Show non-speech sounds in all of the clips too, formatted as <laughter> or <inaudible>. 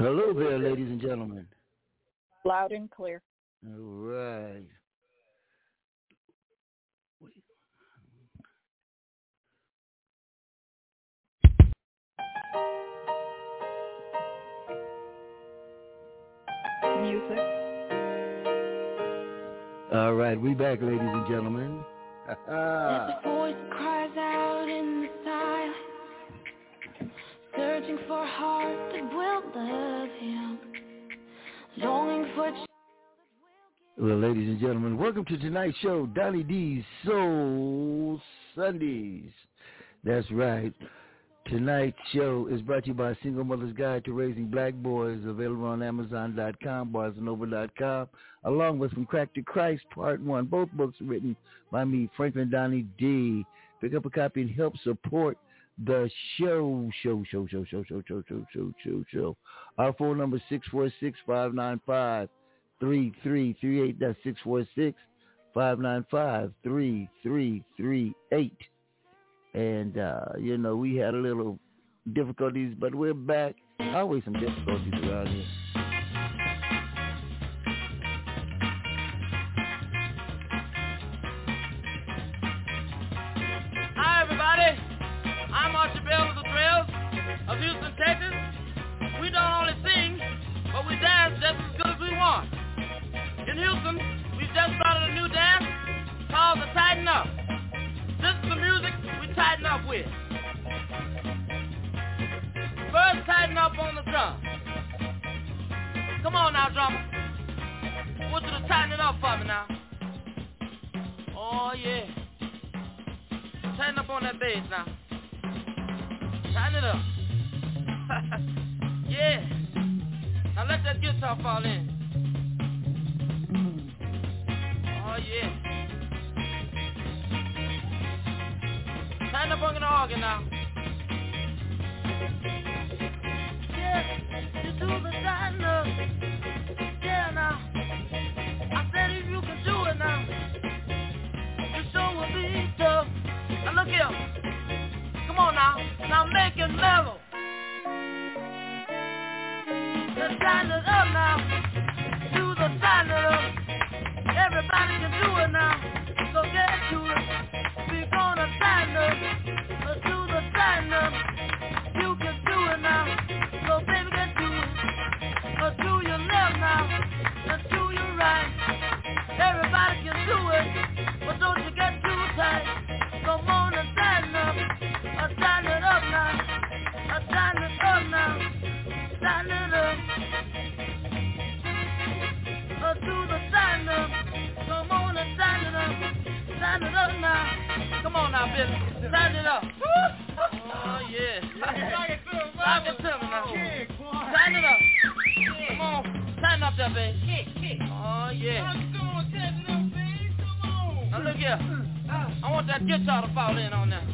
Hello there, ladies and gentlemen. Loud and clear. All right. Music. All right, we back, ladies and gentlemen. <laughs> searching for a heart that will love him, longing for. Well, ladies and gentlemen, welcome to tonight's show, Donny D's Soul Sundays. That's right. Tonight's show is brought to you by Single Mother's Guide to Raising Black Boys, available on Amazon.com, BarnesandNoble.com, along with From Crack to Christ, Part 1. Both books written by me, Franklin Donny D. Pick up a copy and help support the show, show, show, show, show, show, show, show, show, show, show. Our phone number is 646-595-3338. That's 646-595-3338. And, uh, you know, we had a little difficulties, but we're back. Always some difficulties around here. Tighten Up. This is the music we tighten up with. First, tighten up on the drum. Come on now, drummer. Want you to tighten it up for me now. Oh, yeah. Tighten up on that bass now. Tighten it up. <laughs> yeah. Now let that guitar fall in. Oh, yeah. Tighten up on the organ now. Yeah, you do the up. Yeah, now. I said if you can do it now, you sure will be tough. Now look here. Come on now. Now make it mellow. Let's it up now. Do the tighten up. Everybody can do it now. Tighten it up now. Come on now, Billy. Tighten it up. Oh, yeah. Talk it to me now. Tighten it up. Come on. Tighten up that baby. Oh, yeah. Now look here. I want that guitar to fall in on there.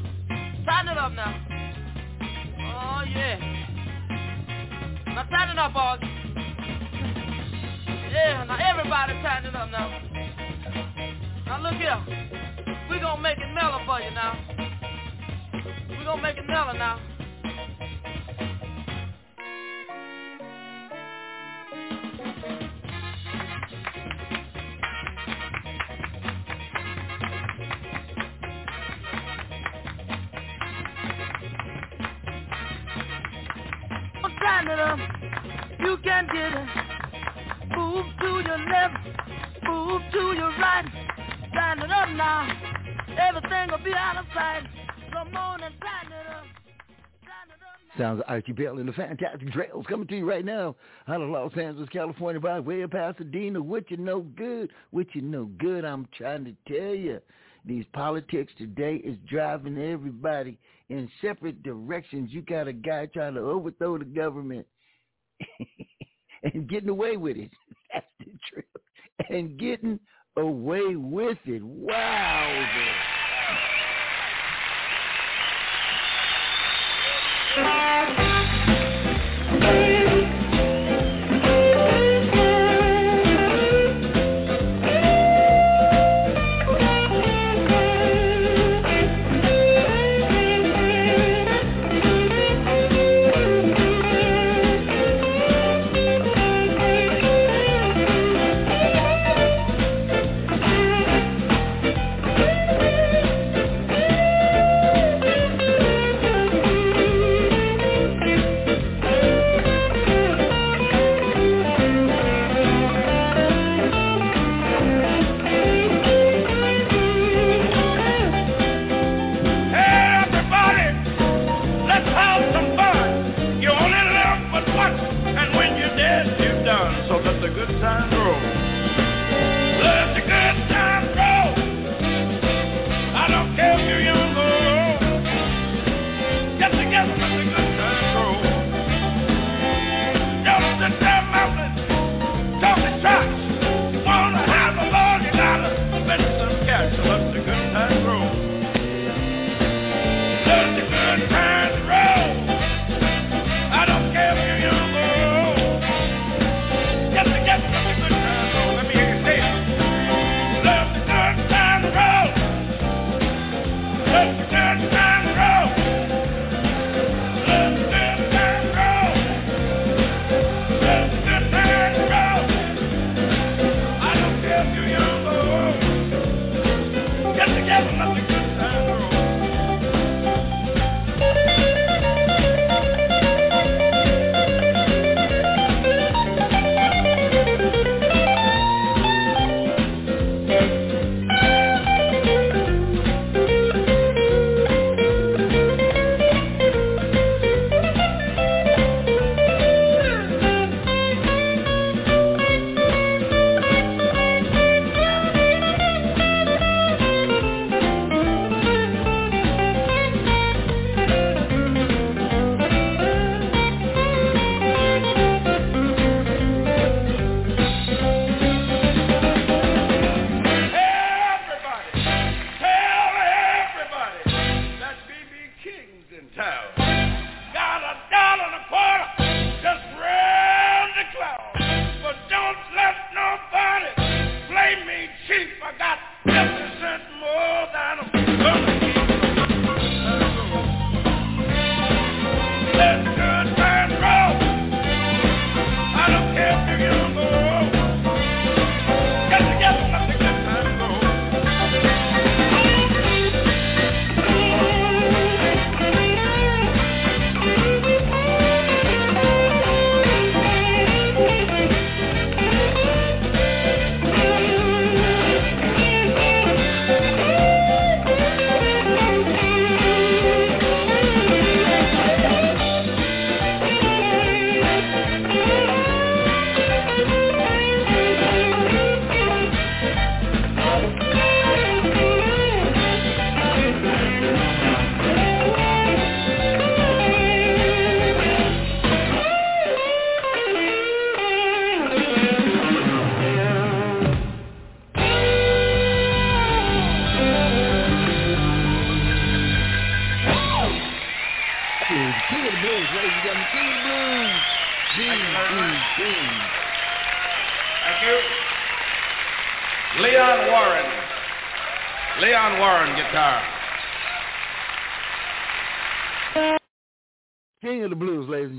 Tighten it up now. Oh, yeah. Now tighten it up, boys. Yeah, now everybody tighten it up now. Now look here. We gonna make it mellow for you now. we gonna make it mellow now. You can get it. Move to your left. Move to your right. Tighten it up now. Everything will be out of sight. It up. Sounds of Archie Bell and the Fantastic Drells coming to you right now out of Los Angeles, California, by way of Pasadena. What you know good, what you know good, I'm trying to tell you. These politics today is driving everybody in separate directions. You got a guy trying to overthrow the government <laughs> and getting away with it. <laughs> That's the truth. And getting away with it. Wow.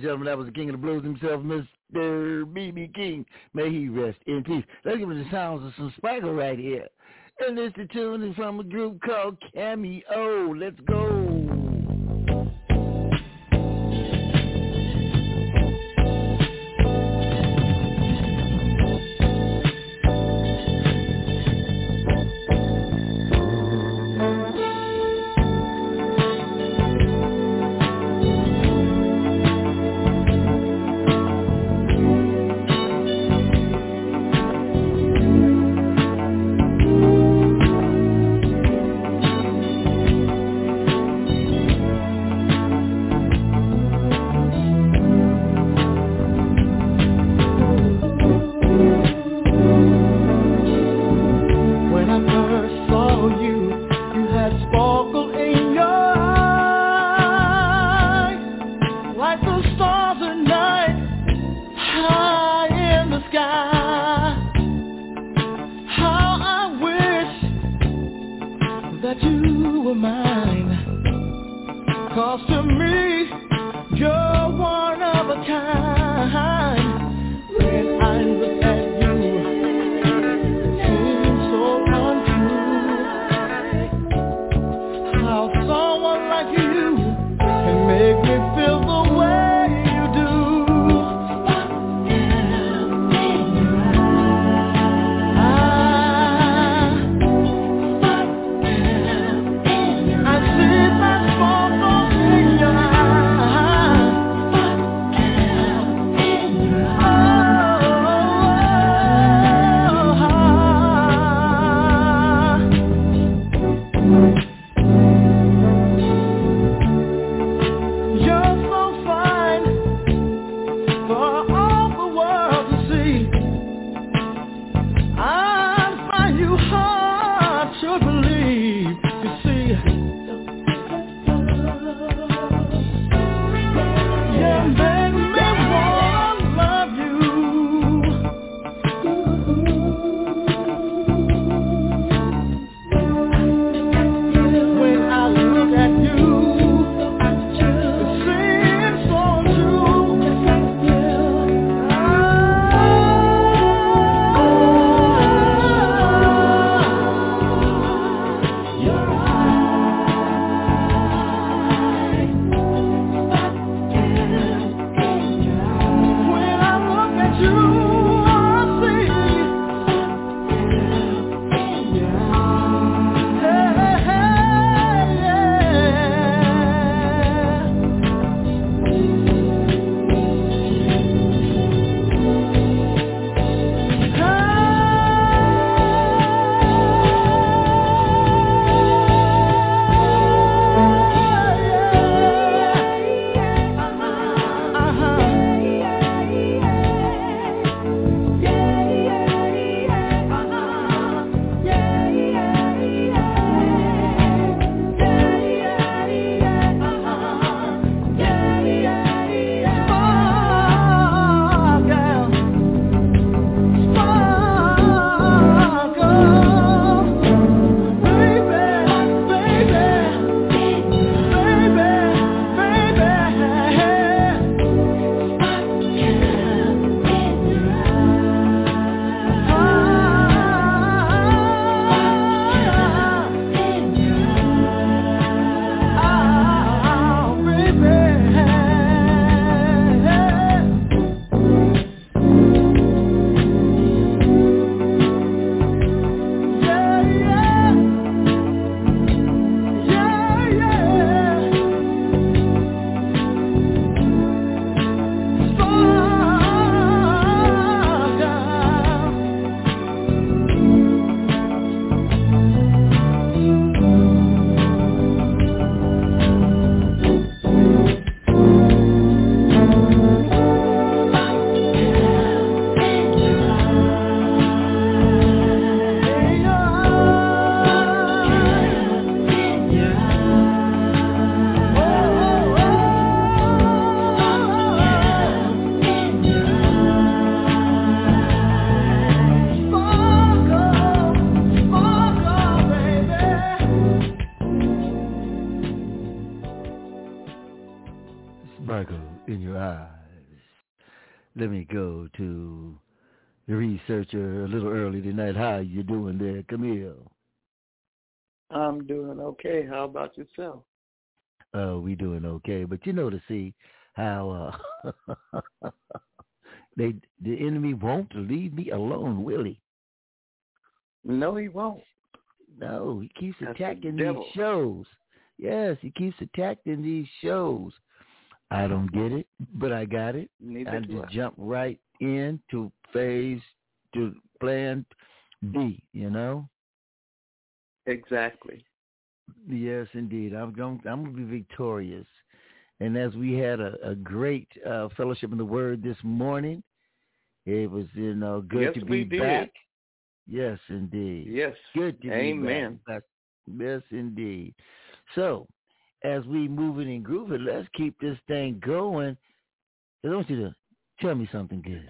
Gentlemen. That was the King of the Blues himself, Mr. B.B. King. May he rest in peace. Let's give him the sounds of some sparkle right here. And this the tune is from a group called Cameo. Let's go. Researcher a little early tonight. How you doing there, Camille? I'm doing okay. How about yourself? Uh, we doing okay, but you know to see how uh, <laughs> they the enemy won't leave me alone, will he? No, he won't. No, he keeps That's attacking the these shows. Yes, he keeps attacking these shows. I don't get it, but I got it. Neither I just jump right into phase to plan B, you know? Exactly. Yes, indeed. I'm going. I'm going to be victorious. And as we had a, a great uh, fellowship in the Word this morning, it was you know good Yes, to be back. Yes, indeed. Yes. Good to Amen. be back. Yes, indeed. So, as we moving and grooving, let's keep this thing going. I want you to tell me something good.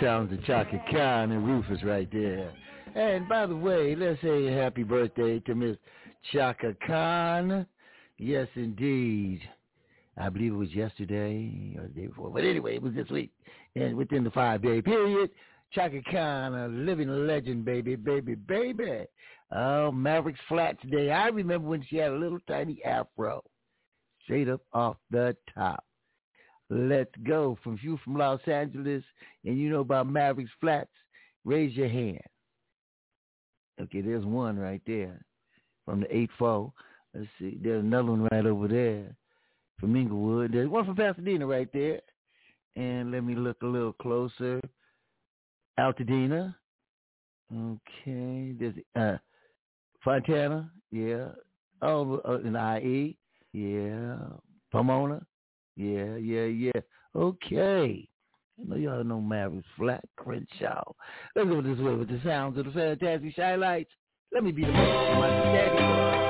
Sounds of Chaka Khan and Rufus right there. And by the way, let's say happy birthday to Miss Chaka Khan. Yes, indeed. I believe it was yesterday or the day before. But anyway, it was this week. And within the five-day period, Chaka Khan, a living legend, baby, baby, baby. Oh, Mavericks flat today. I remember when she had a little tiny afro. Straight up off the top. Let's go. From you from Los Angeles and you know about Mavericks Flats, raise your hand. Okay, there's one right there from the 8-4. Let's see. There's another one right over there from Inglewood. There's one from Pasadena right there. And let me look a little closer. Altadena. Okay. There's uh, Fontana. Yeah. Oh, uh, in IE. Yeah. Pomona. Yeah, yeah, yeah. Okay. I know y'all know Mavericks Flat Crenshaw. Let's go this way with the sounds of the fantastic Chi-Lites. Let me be the most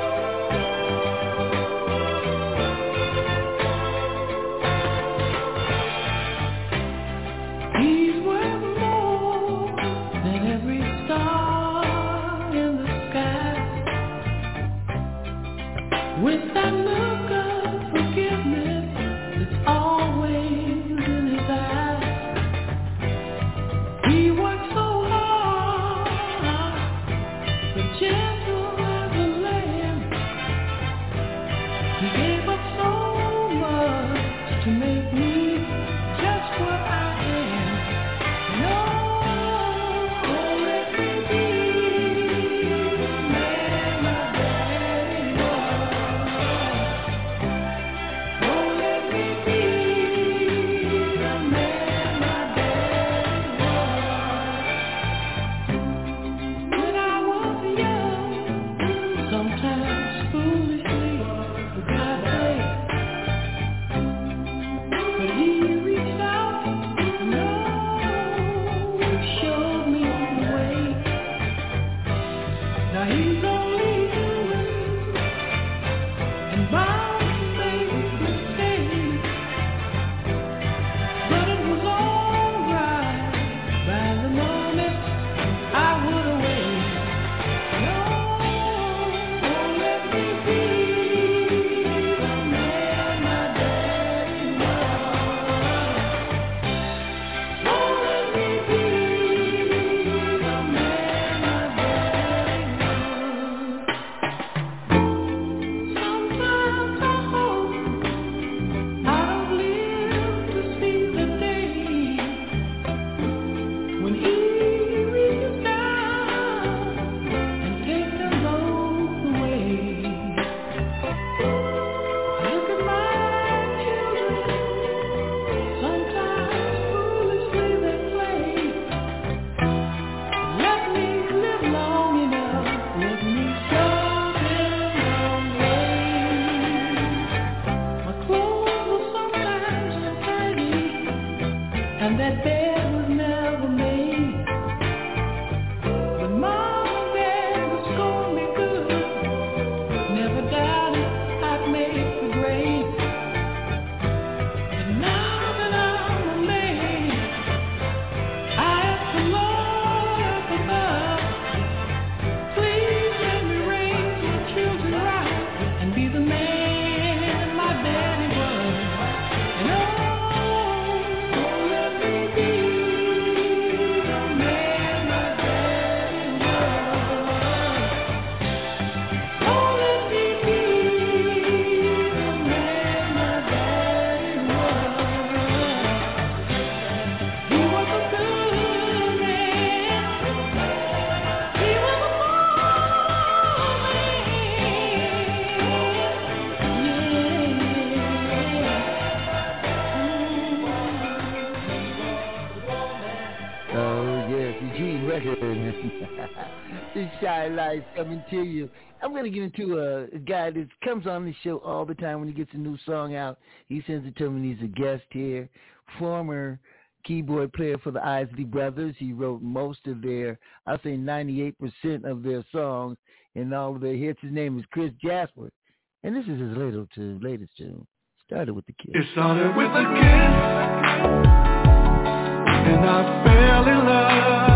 coming to you. I'm going to get into a, guy that comes on the show all the time when he gets a new song out. He sends it to me. He's a guest here. Former keyboard player for the Isley Brothers. He wrote most of their, I'll say 98% of their songs and all of their hits. His name is Chris Jasper. And this is his latest, latest tune. Started with the kiss. It started with a kiss. And I fell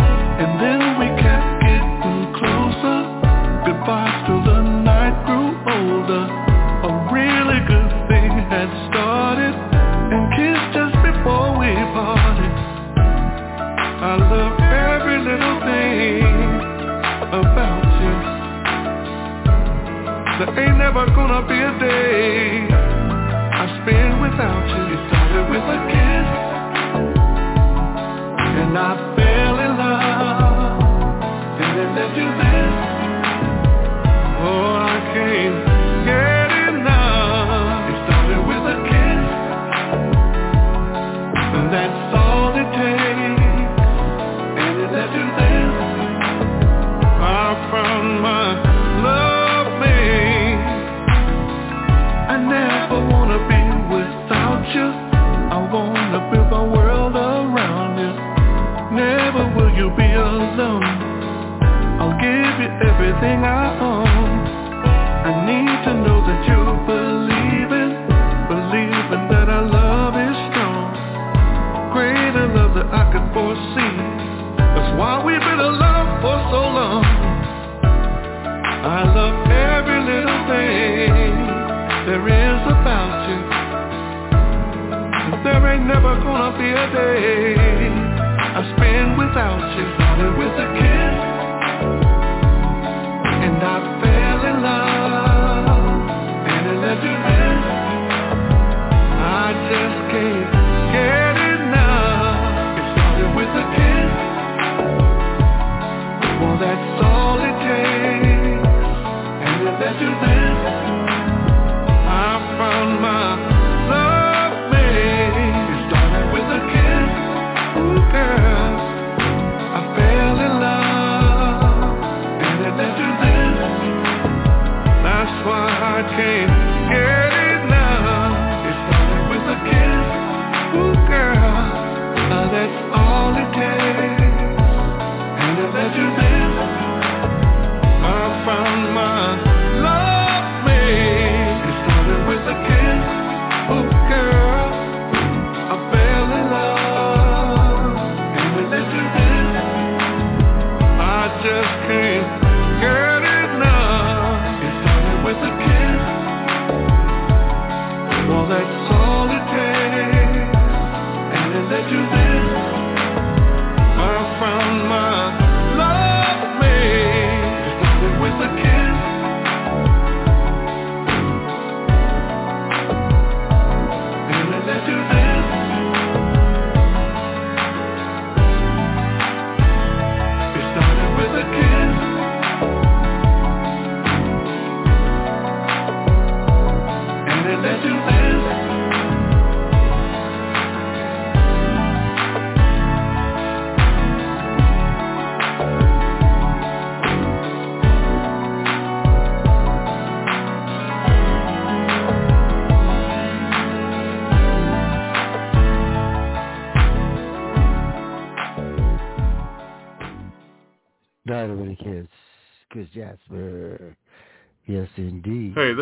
never gonna be a day I spend without you. It started with a kiss, and I everything I own. I need to know that you believe in, believe in that our love is strong. Greater love that I could foresee. That's why we've been alone for so long. I love every little thing there is about you. There ain't never gonna be a day I spend without you. Started with a kiss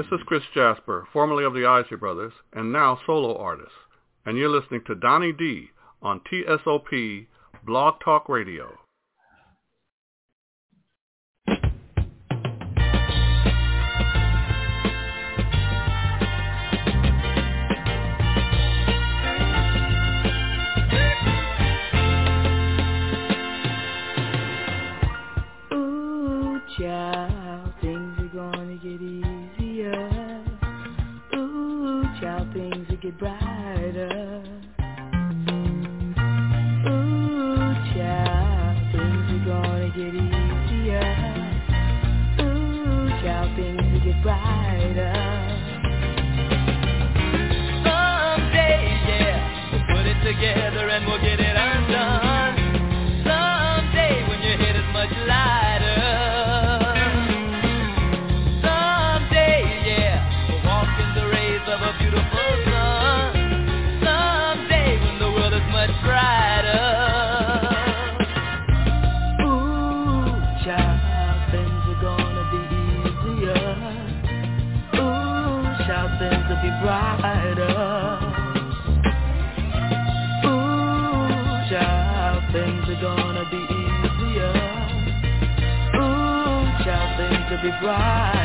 This is Chris Jasper, formerly of the Isley Brothers and now solo artist, and you're listening to Donny D on TSOP Blog Talk Radio. bright. Be brighter.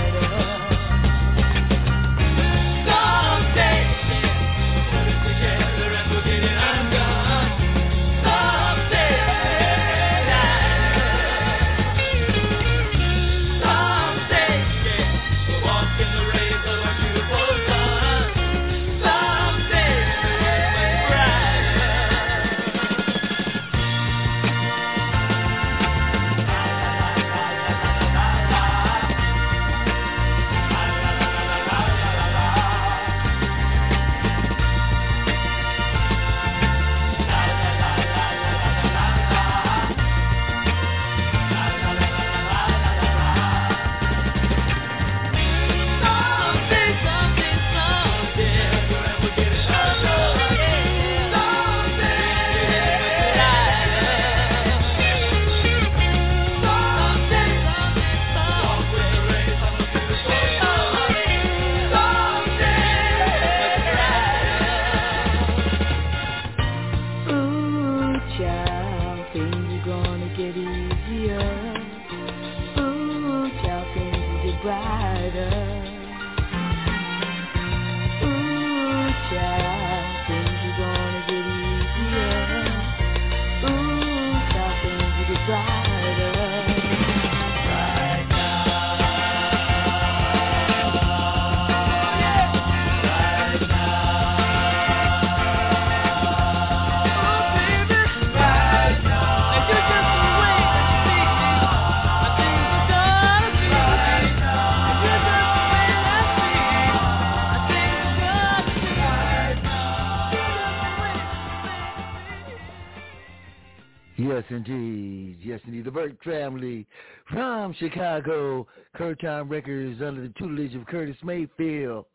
Chicago, Curtom Records under the tutelage of Curtis Mayfield.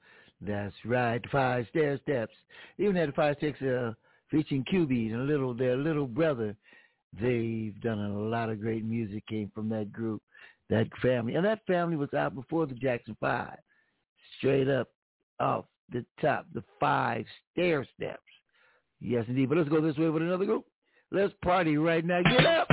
That's right, Five Stairsteps. Even had the Five Six uh, featuring Cubie and little their little brother. They've done a lot of great music came from that group, that family. And that family was out before the Jackson Five. Straight up off the top, the five stair steps. Yes, indeed. But let's go this way with another group. Let's party right now. Get up.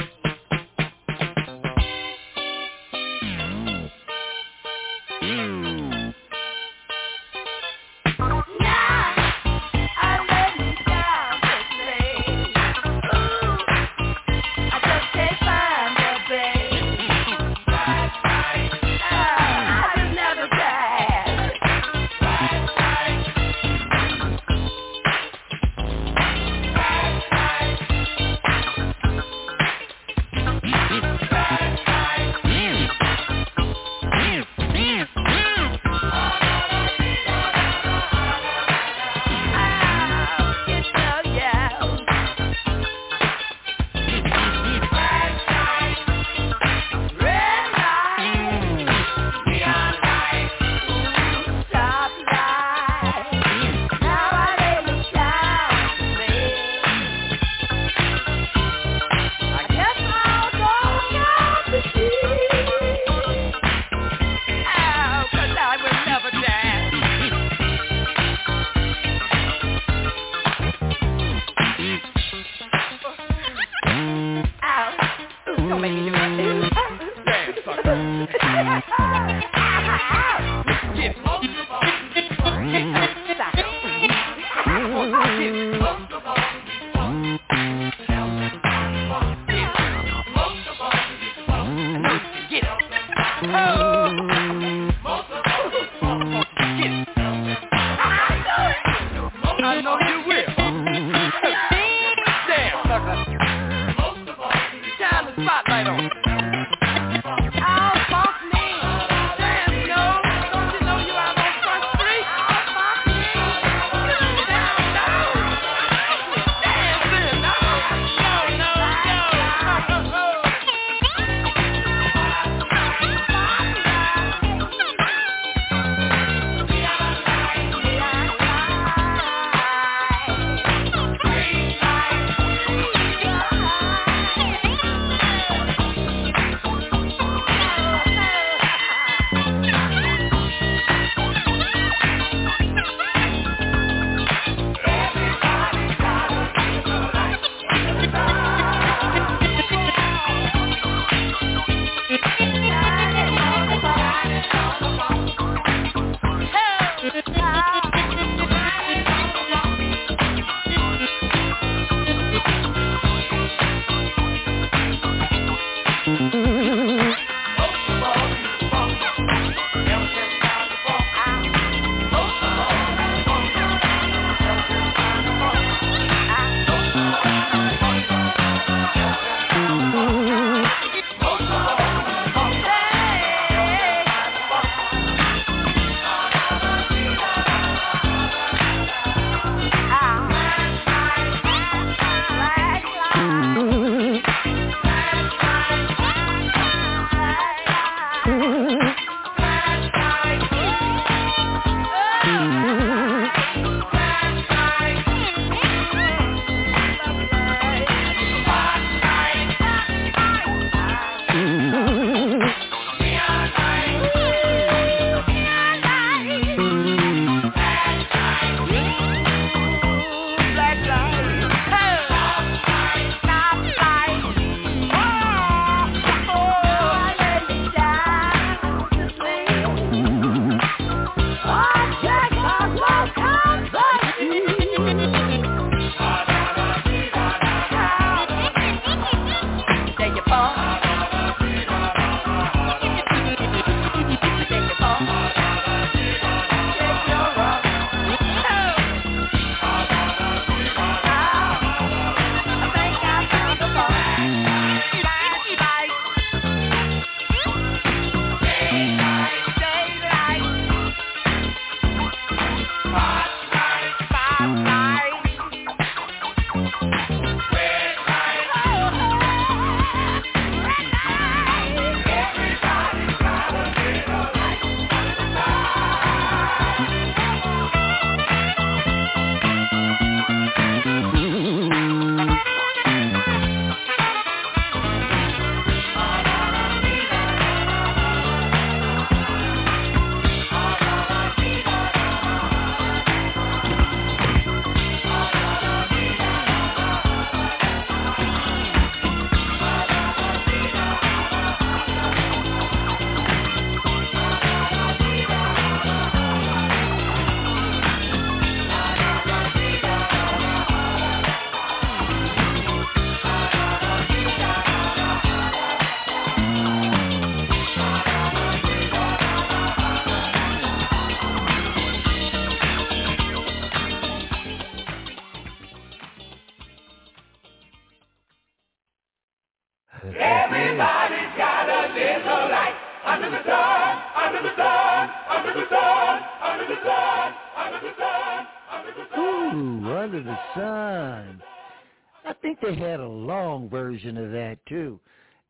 Version of that too.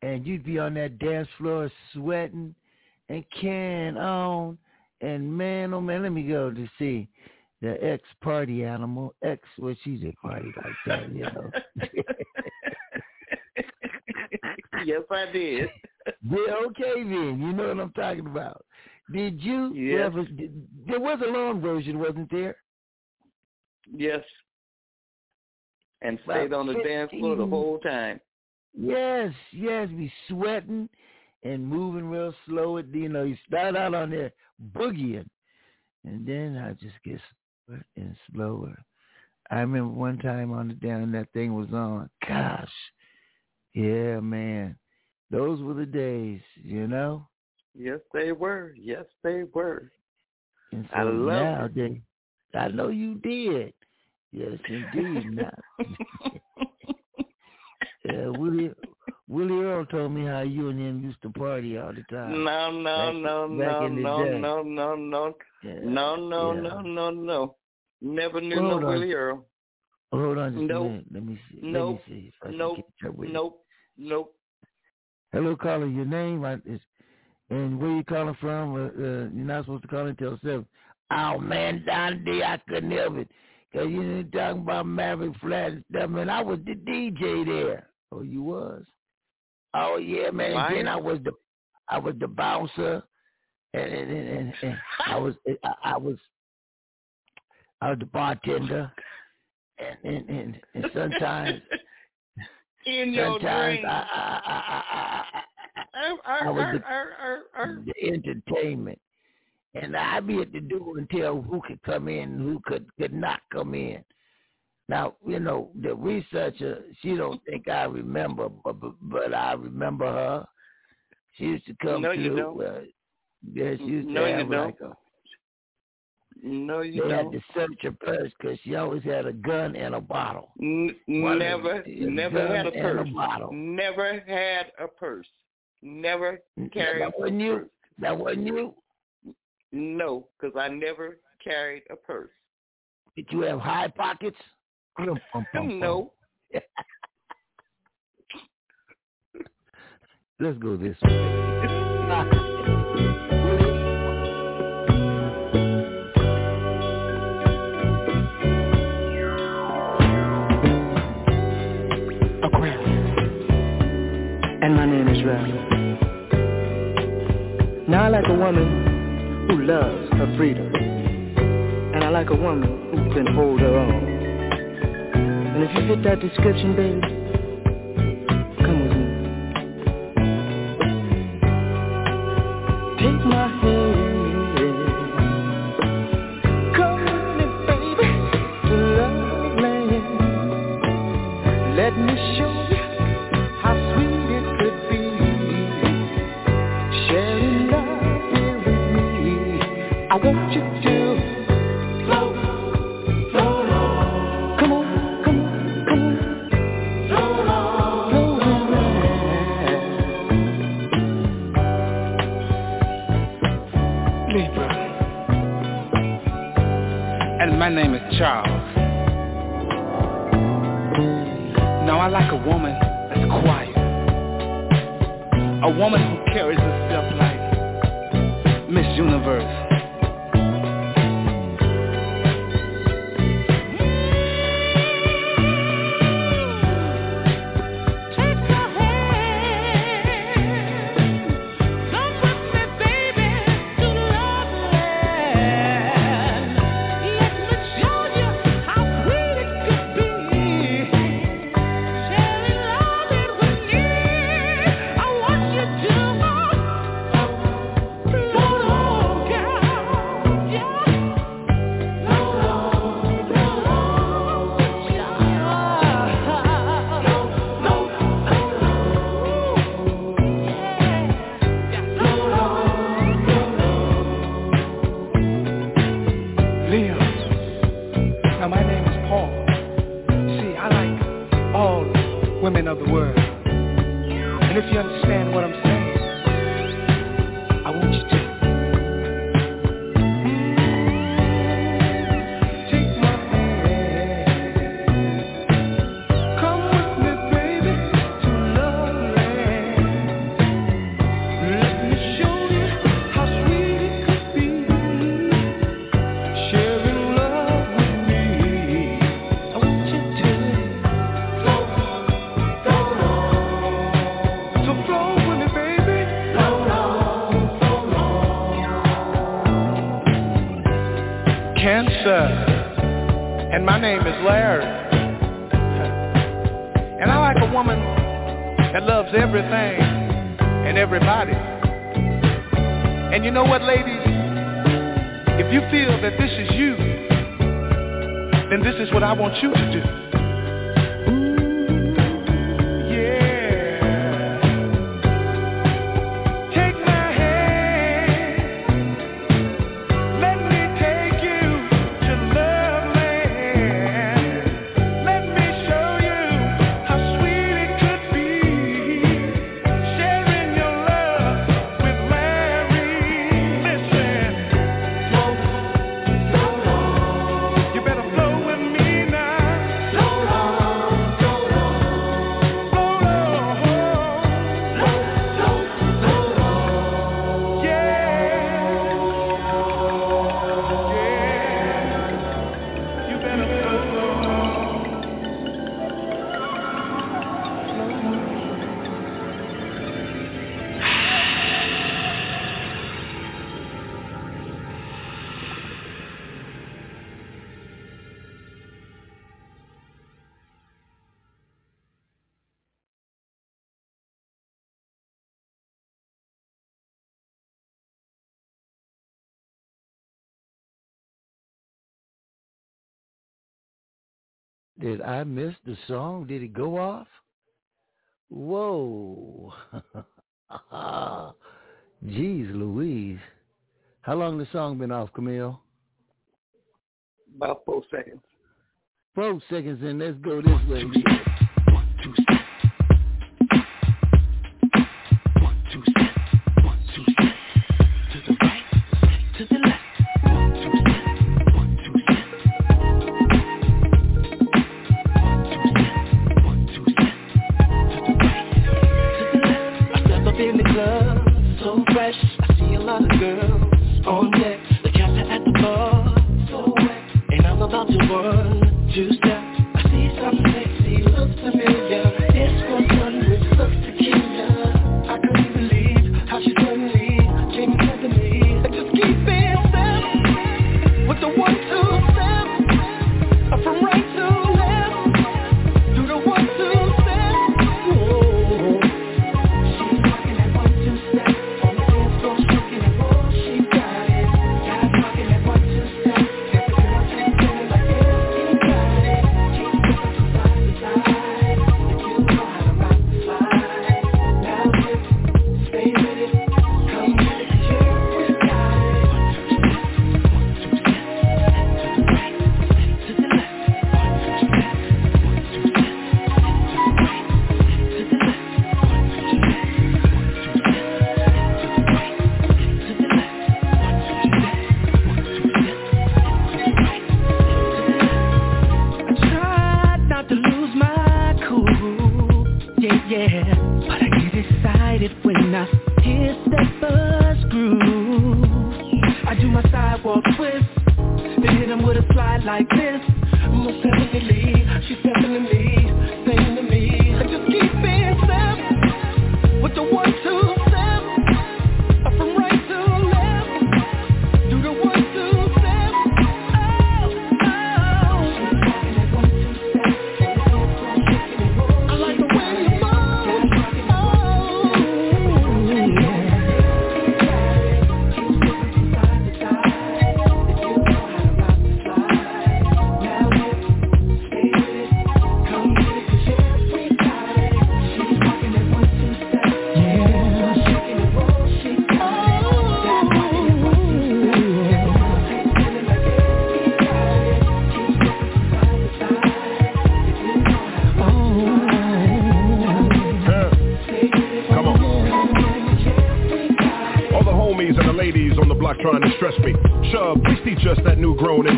And you'd be on that dance floor sweating and carrying on. And man, oh man, let me go to see the ex party animal. Ex, well, she's a party like that, you know. <laughs> yes, I did. <laughs> yeah, okay then. You know what I'm talking about. Did you Yes. ever? Did, there was a long version, wasn't there? Yes. And stayed on the dance floor the whole time. Yes, yes, be sweating and moving real slow. It- You know, you start out on there boogieing, and then I just get slower and slower. I remember one time on the down that thing was on. Gosh, yeah, man, those were the days, you know. Yes, they were. Yes, they were. And I love now I know you did. Yes, indeed. now, <laughs> yeah, Willie Willie Earl told me how you and him used to party all the time. No, no, Back- no, back no, no, no, no, no, Yeah, no, no, yeah. no, no, no. Never knew Hold no on. Willie Earl. Hold on just Nope. a minute. Let me see. Nope. Let me see if I can Nope. Nope. Nope. Hello, caller. Your name I, is, and where you calling from? Uh, uh, you're not supposed to call until seven. Oh man, Don D, I couldn't help it. Cause you talking about Maverick Flat and stuff, man. I was the DJ there. Oh, you was. Oh yeah, man. And then I was the, I was the bouncer, and and, and, and, I was I, I was, I was the bartender, and and and, and sometimes <laughs> In your sometimes dreams. I, I, I, I, er, er, I, Ar, I ar, was er, the- ar, ar, ar. the entertainment. And I be at the door and tell who could come in and who could, could not come in. Now, you know, the researcher, she don't think I remember, but, but, but I remember her. She used to come No, you through. don't. Uh, yeah, she used No, to you have don't. like a, No, you they had don't. to search her purse because she always had a gun and a bottle. N- never, of them, never had a purse. a. Never had a purse. Never carried That wasn't a you. purse. That wasn't you. No, because I never carried a purse. Did you have high pockets? No. Let's go this way. Aquarius. And my name is Ralph. Now I like a woman who loves her freedom. And I like a woman who can hold her own. And if you fit that description, baby, Did I miss the song? Did it go off? Whoa. <laughs> Jeez Louise. How long the song been off, Camille? About four seconds. Four seconds and let's go this way.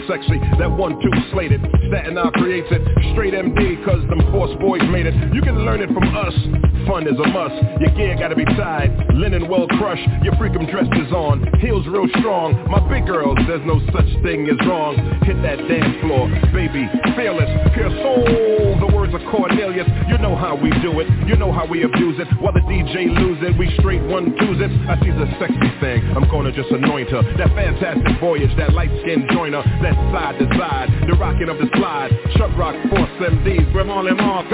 sexy. That one two slated. Staten I creates it. Straight MD, cause them force boys made it. You can learn it from us. Fun is a must. Your gear gotta be tied. Linen well crushed. Your freakum dress is on. Heels real strong. My big girls, there's no such thing as wrong. Hit that dance floor. Baby, fearless. Pure soul. The words of Cornelius. You know how we do it. You know how we abuse it. While the DJ lose it, we straight one twos it. I corner, just anoint her. That fantastic voyage, that light-skinned joiner, that side to side, the rocking of the slide. Chuck Rock, Force MDs, Grim all them off.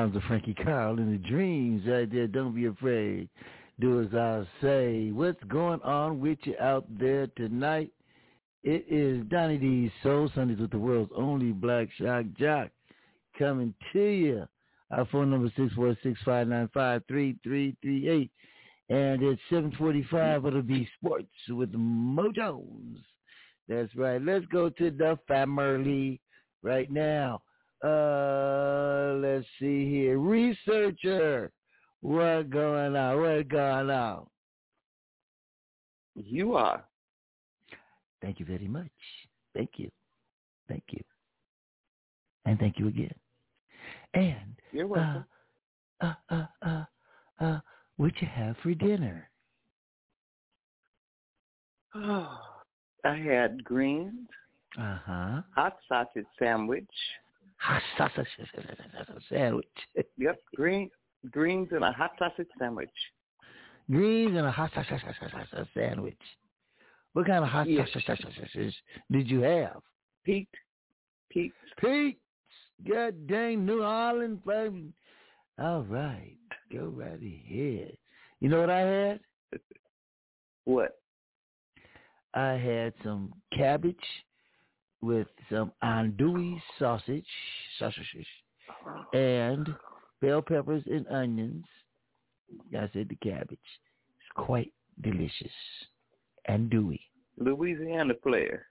Sounds of Frankie Carl in the dreams right there. Don't be afraid. Do as I say. What's going on with you out there tonight? It is Donny D's Soul Sundays with the world's only black shock jock coming to you. Our phone number is 646-595-3338. And it's 745. It'll be sports with Mo Jones. That's right. Let's go to the family right now. Uh, let's see here. Researcher, what going on? What going on? You are. Thank you very much. Thank you. Thank you. And thank you again. And You're welcome. uh, uh, uh, uh, what you have for dinner? Oh, <sighs> I had greens, Uh huh. hot sausage sandwich. Hot sausage <laughs> sandwich. Yep, green greens and a hot sausage sandwich. Greens and a hot sausage sandwich. What kind of hot Yes. sausages did you have? Pete, Pete. Pete, God dang New Orleans, baby. All right, go right ahead. You know what I had? <laughs> What? I had some cabbage with some andouille sausage, sausages, uh-huh. and bell peppers and onions. I said the cabbage. It's quite delicious. Andouille. Louisiana flair.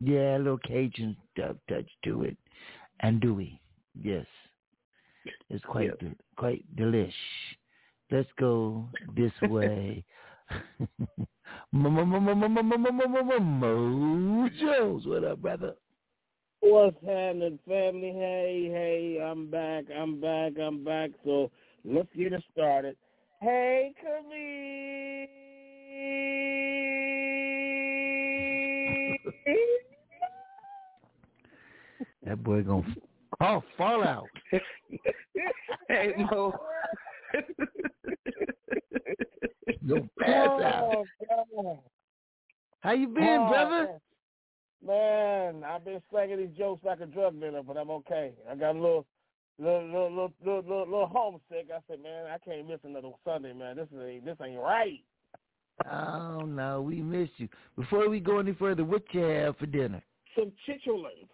Yeah, a little Cajun touch to it. Andouille. Yes. It's quite Yep. quite delish. Let's go this <laughs> way. <laughs> Mo Jones, what up, brother? What's happening, family? Hey, hey, I'm back, I'm back, I'm back. So let's get it started. Hey, Khalid. That boy gonna oh fall out. <laughs> hey Mo. Pass out. Oh, God. How you been, Oh, brother? Man, I've been slanging these jokes like a drug dealer, but I'm okay. I got a little, little, little, little, little, little, little homesick. I said, man, I can't miss another Sunday, man. This is this ain't right. Oh no, we miss you. Before we go any further, what you have for dinner? Some chitterlings.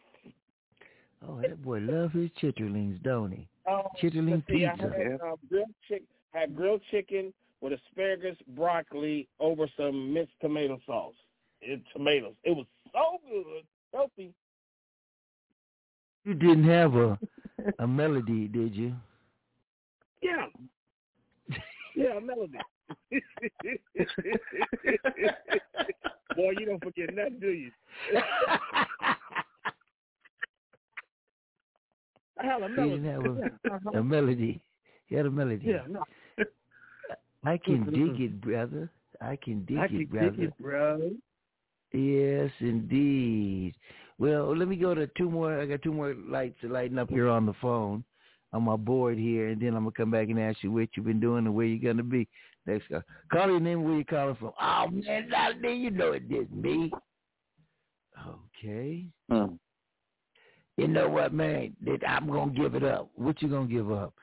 Oh, that boy love his chitterlings, don't he? Um, Chitterling see, I pizza. had, um, grilled chick, had grilled chicken with asparagus, broccoli over some minced tomato sauce. And tomatoes. It was so good, healthy. You didn't have a a melody, did you? Yeah. Yeah, a melody. <laughs> Boy, you don't forget nothing, do you? <laughs> I had a melody. didn't have a, a melody. He had a melody. Yeah, no. I can dig it, brother. I can dig I it, can brother. dig it, bro. Yes, indeed. Well, let me go to two more. I got two more lights to lighting up here on the phone on my board here, and then I'm gonna come back and ask you what you've been doing and where you're gonna be next. Call, call your name. Where you calling from? Oh man, out there, you know it is me. Okay. Mm. You know what, man? That I'm gonna give it up. What you gonna give up?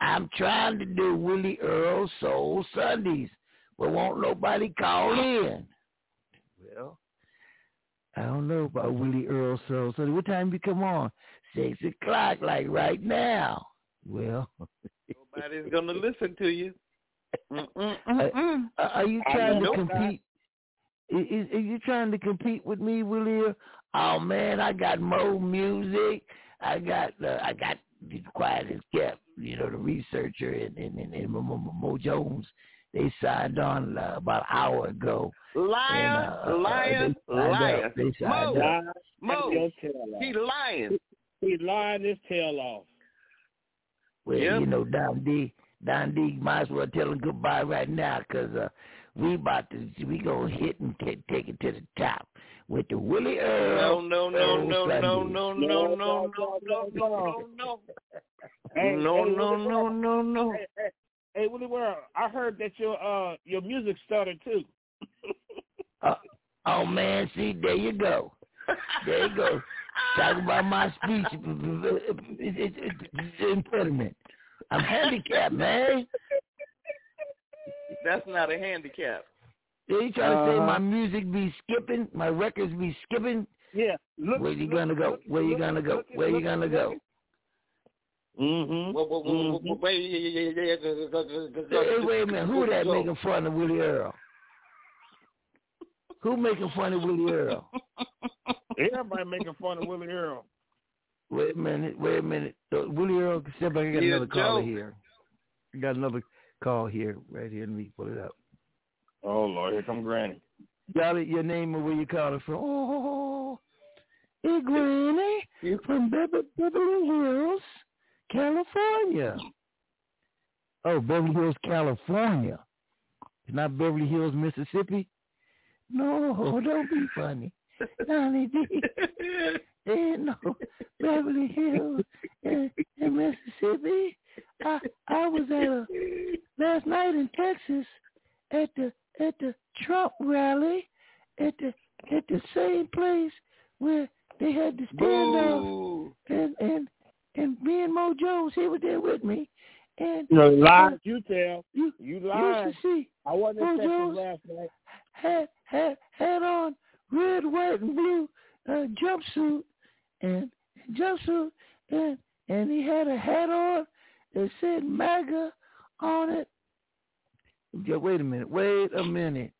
I'm trying to do Willie Earl Soul Sundays, but won't nobody call in. Well, I don't know about Willie Earl Soul Sunday. What time you come on? Six o'clock, like right now. Well, Nobody's gonna listen to you. Uh, are you trying to compete? Is, is, are you trying to compete with me, Willie? Oh man, I got more music. I got uh, I got the quiet as kept. You know, the researcher and and, and, and Mo, Mo, Mo Jones. They signed on uh, about an hour ago. Liar, And, uh, liar, they liar. up. They Mo, up. Mo, Your he lying. He's lying his tail off. Well, Yep. you know, Don D, Don D, might as well tell him goodbye right now 'cause uh, we about to we gonna hit and t- take it to the top with the Willie Earl. No, Earl. no, no, Soul no, no, Sundays. no, no, no, no, no, no, no. Hey, No, hey, no, Willie no, World. no, no. Hey, hey, hey, Willie Earl, I heard that your uh your music started too. Uh, oh man, see there you go, there you go. Talk about my speech <laughs> impediment. I'm handicapped, man. That's not a handicap. Yeah, you trying to say Uh-huh. my music be skipping, my records be skipping? Yeah. Look, Where you look, gonna go? look, Where you gonna go? Where you gonna go? Mm-hmm. Wait, Hey, a minute. Who that making fun of Willie Earl? Who making fun of Willie Earl? Everybody making fun of Willie Earl. Wait a minute. Wait a minute. Uh, Willie Earl, step back. I got another caller here. I got another call here, right here. Let me pull it up. Oh Lord, here come Granny. Got it? Your name and where you calling from? Oh, hey, Granny from Beverly, Beverly Hills, California. Oh, Beverly Hills, California. Not Beverly Hills, Mississippi. No, don't be <laughs> funny. Donny D. <laughs> No, Beverly Hills in, in Mississippi. I I was at a last night in Texas at the at the Trump rally at the at the same place where they had the standoff Boo. and and and me and Mo Jones he was there with me and You lied. uh, You tell. you You you lied. should see I wasn't Mo in Texas Jones last night. had had had on red, white, and blue uh, jumpsuit and jumpsuit and and he had a hat on that said MAGA on it. Yeah, wait a minute, wait a minute.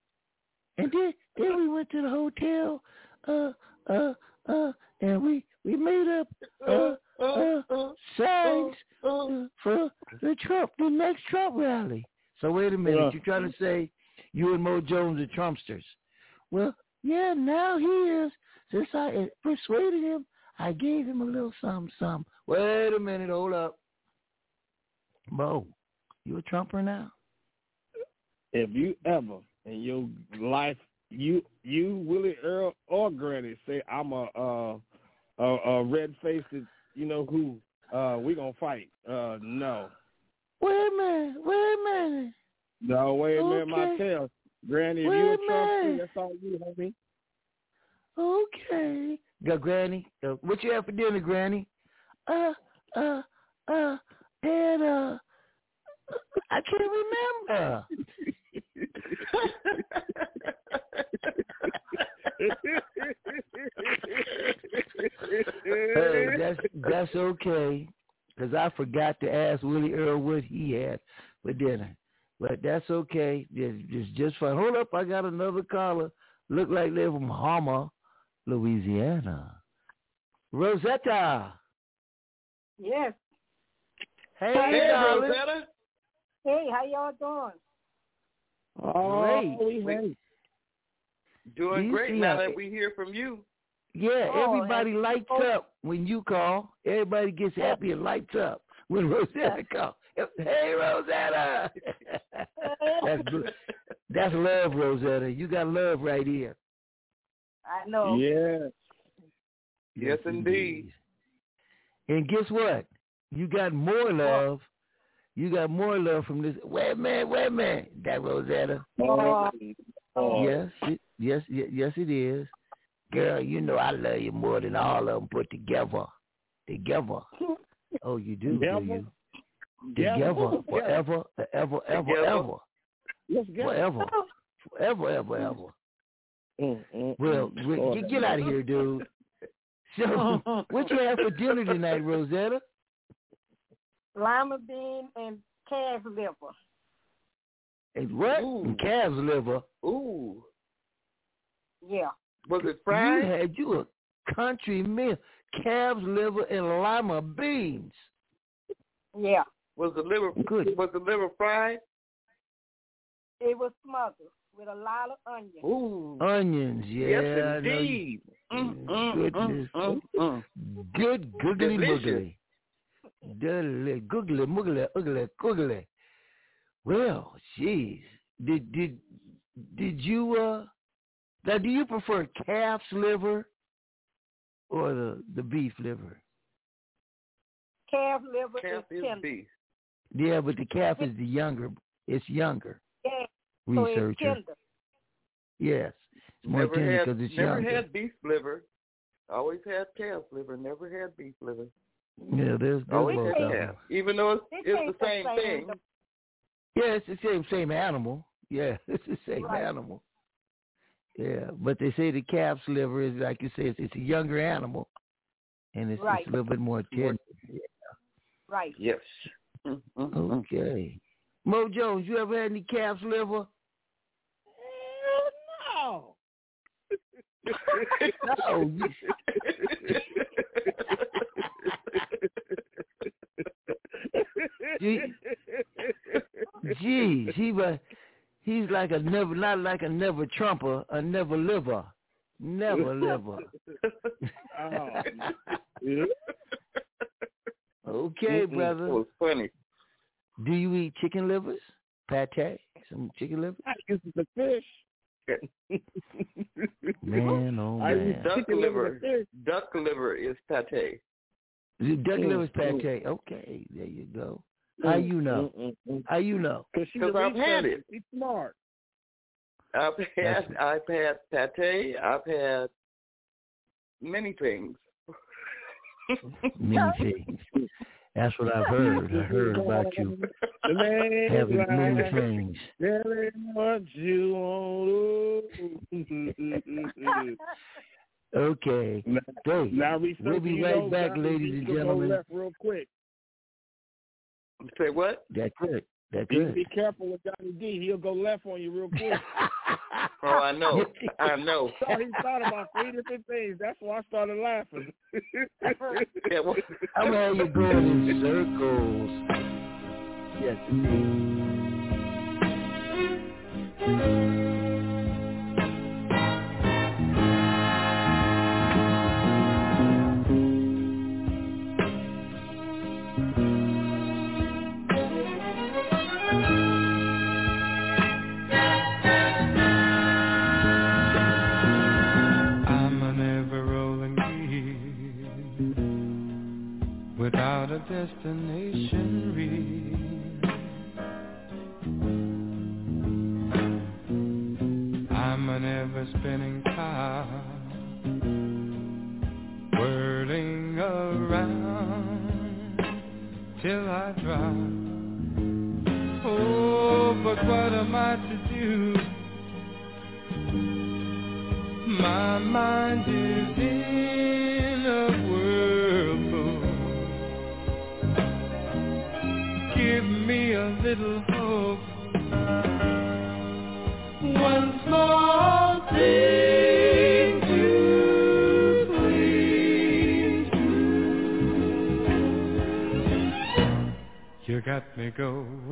And then then we went to the hotel, uh uh uh, and we we made up uh uh signs uh, for the Trump the next Trump rally. So wait a minute, Yeah. you're trying to say you and Mo Jones are Trumpsters? Well, yeah, now he is. Since I persuaded him, I gave him a little something, something. Wait a minute, hold up. Mo, you a Trumper now? If you ever in your life, you you Willie Earl or Granny say I'm a uh a, a red faced, you know who? Uh, we gonna fight. Uh, no, Wait a minute, wait a minute. no, wait a minute, my Okay. tail. Granny, if Wait you a a Trump, that's all you, homie. Okay. Got Granny. Uh, what you have for dinner, Granny? Uh, uh, uh, I can't remember. hey, that's that's okay, because I forgot to ask Willie Earl what he had for dinner. But that's okay. It's, it's just fine. Hold up, I got another caller. Look like they're from Homer, Louisiana. Rosetta. Yes. Hey, Hey, darling. Rosetta. Hey, how y'all doing? Oh, Great. we. Doing You great see now that we hear from you. Yeah, Oh, everybody and- lights oh. up when you call. Everybody gets happy and lights up when <laughs> Rosetta calls. Hey, Rosetta. <laughs> that's. That's love, Rosetta. You got love right here. I know. Yeah. Yes, indeed. And guess what? You got more love. You got more love from this. Wait minute, wait minute. That Rosetta. Oh, Oh, Yes, it, yes, yes, it is. Girl, you know I love you more than all of them put together. Together. Oh, you do, Together? do you? Together, forever, ever, ever, ever, Let's forever, forever, ever, ever. Mm, mm, Well, mm. Oh, get, get out of here, dude. So, <laughs> what you have for dinner tonight, Rosetta? Lima bean and calf liver. And what? Ooh. And calf's liver. Ooh. Yeah. Was it fried? You fried? had you a country meal, calf's liver and lima beans. Yeah. Was the liver Good. was the liver fried? It was smothered with a lot of onions. Ooh. Onions, yeah. yes, I know you- indeed. Mm, mm, Goodness. mm, mm, Good googly Delicious. Moogly. Dudley, googly moogly, ugly, googly. Well, jeez. Did did did you uh now do you prefer calf's liver or the the beef liver? Calf liver Calf is is tender. beef. Yeah, but the calf is the younger. It's younger. Yeah. So it's tender. Yes, it's more Never tender because it's never younger. had beef liver. Always had calf liver. Never had beef liver. Yeah, there's, there's Oh, it both can. Even though it's, It it's the same the same. thing. Yeah, it's the same same animal. Yeah, <laughs> it's the same Right. animal. Yeah, but they say the calf's liver is like you say, it's, it's a younger animal, and it's, Right. it's a little bit more tender. Right. Yes. Mm-hmm. Okay. Mo Jones, you ever had any calf's liver? No. <laughs> No. <laughs> you- Gee, Geez, he was he's like a never not like a never trumper, a never liver. Never liver. Oh, <laughs> yeah. Okay, Mm-mm, brother. It was funny. Do you eat chicken livers? Pate? Some chicken liver? I used to the fish. <laughs> Man, oh man. I man. used Duck chicken liver liver. Duck liver is pate. Duck Mm, liver's mm. pate. Okay, there you go. How mm, you know? Mm-mm-mm. How you know? Cause she's 'Cause a I've had it. She's smart. I've had I've had pate. I've had many things. <laughs> Many things. That's what I've heard. I heard about you having many things. telling what you want. <laughs> Okay. now, Great. now research, We'll be right back, ladies and gentlemen. Left real quick. Say what? That's good. That's You good. be careful with Donny D. He'll go left on you real quick. <laughs> Oh, I know. <laughs> I know. <laughs> so he thought about three different things. That's why I started laughing. Yeah, well, I'm how you going in circles. Yes, indeed. Destination real. I'm an ever spinning top, whirling around till I drop. Oh, but what am I to do? My mind is little hope. One small thing to cling to. You got me going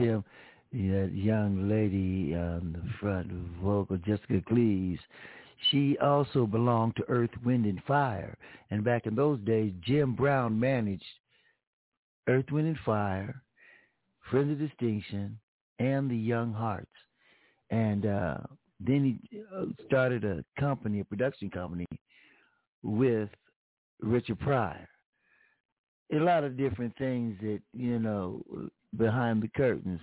that young lady on the front vocal, Jessica Cleaves, she also belonged to Earth, Wind, and Fire. And back in those days, Jim Brown managed Earth, Wind, and Fire, Friends of Distinction, and the Young Hearts. And uh, then he uh, started a company, a production company, with Richard Pryor. A lot of different things that, you know, behind the curtains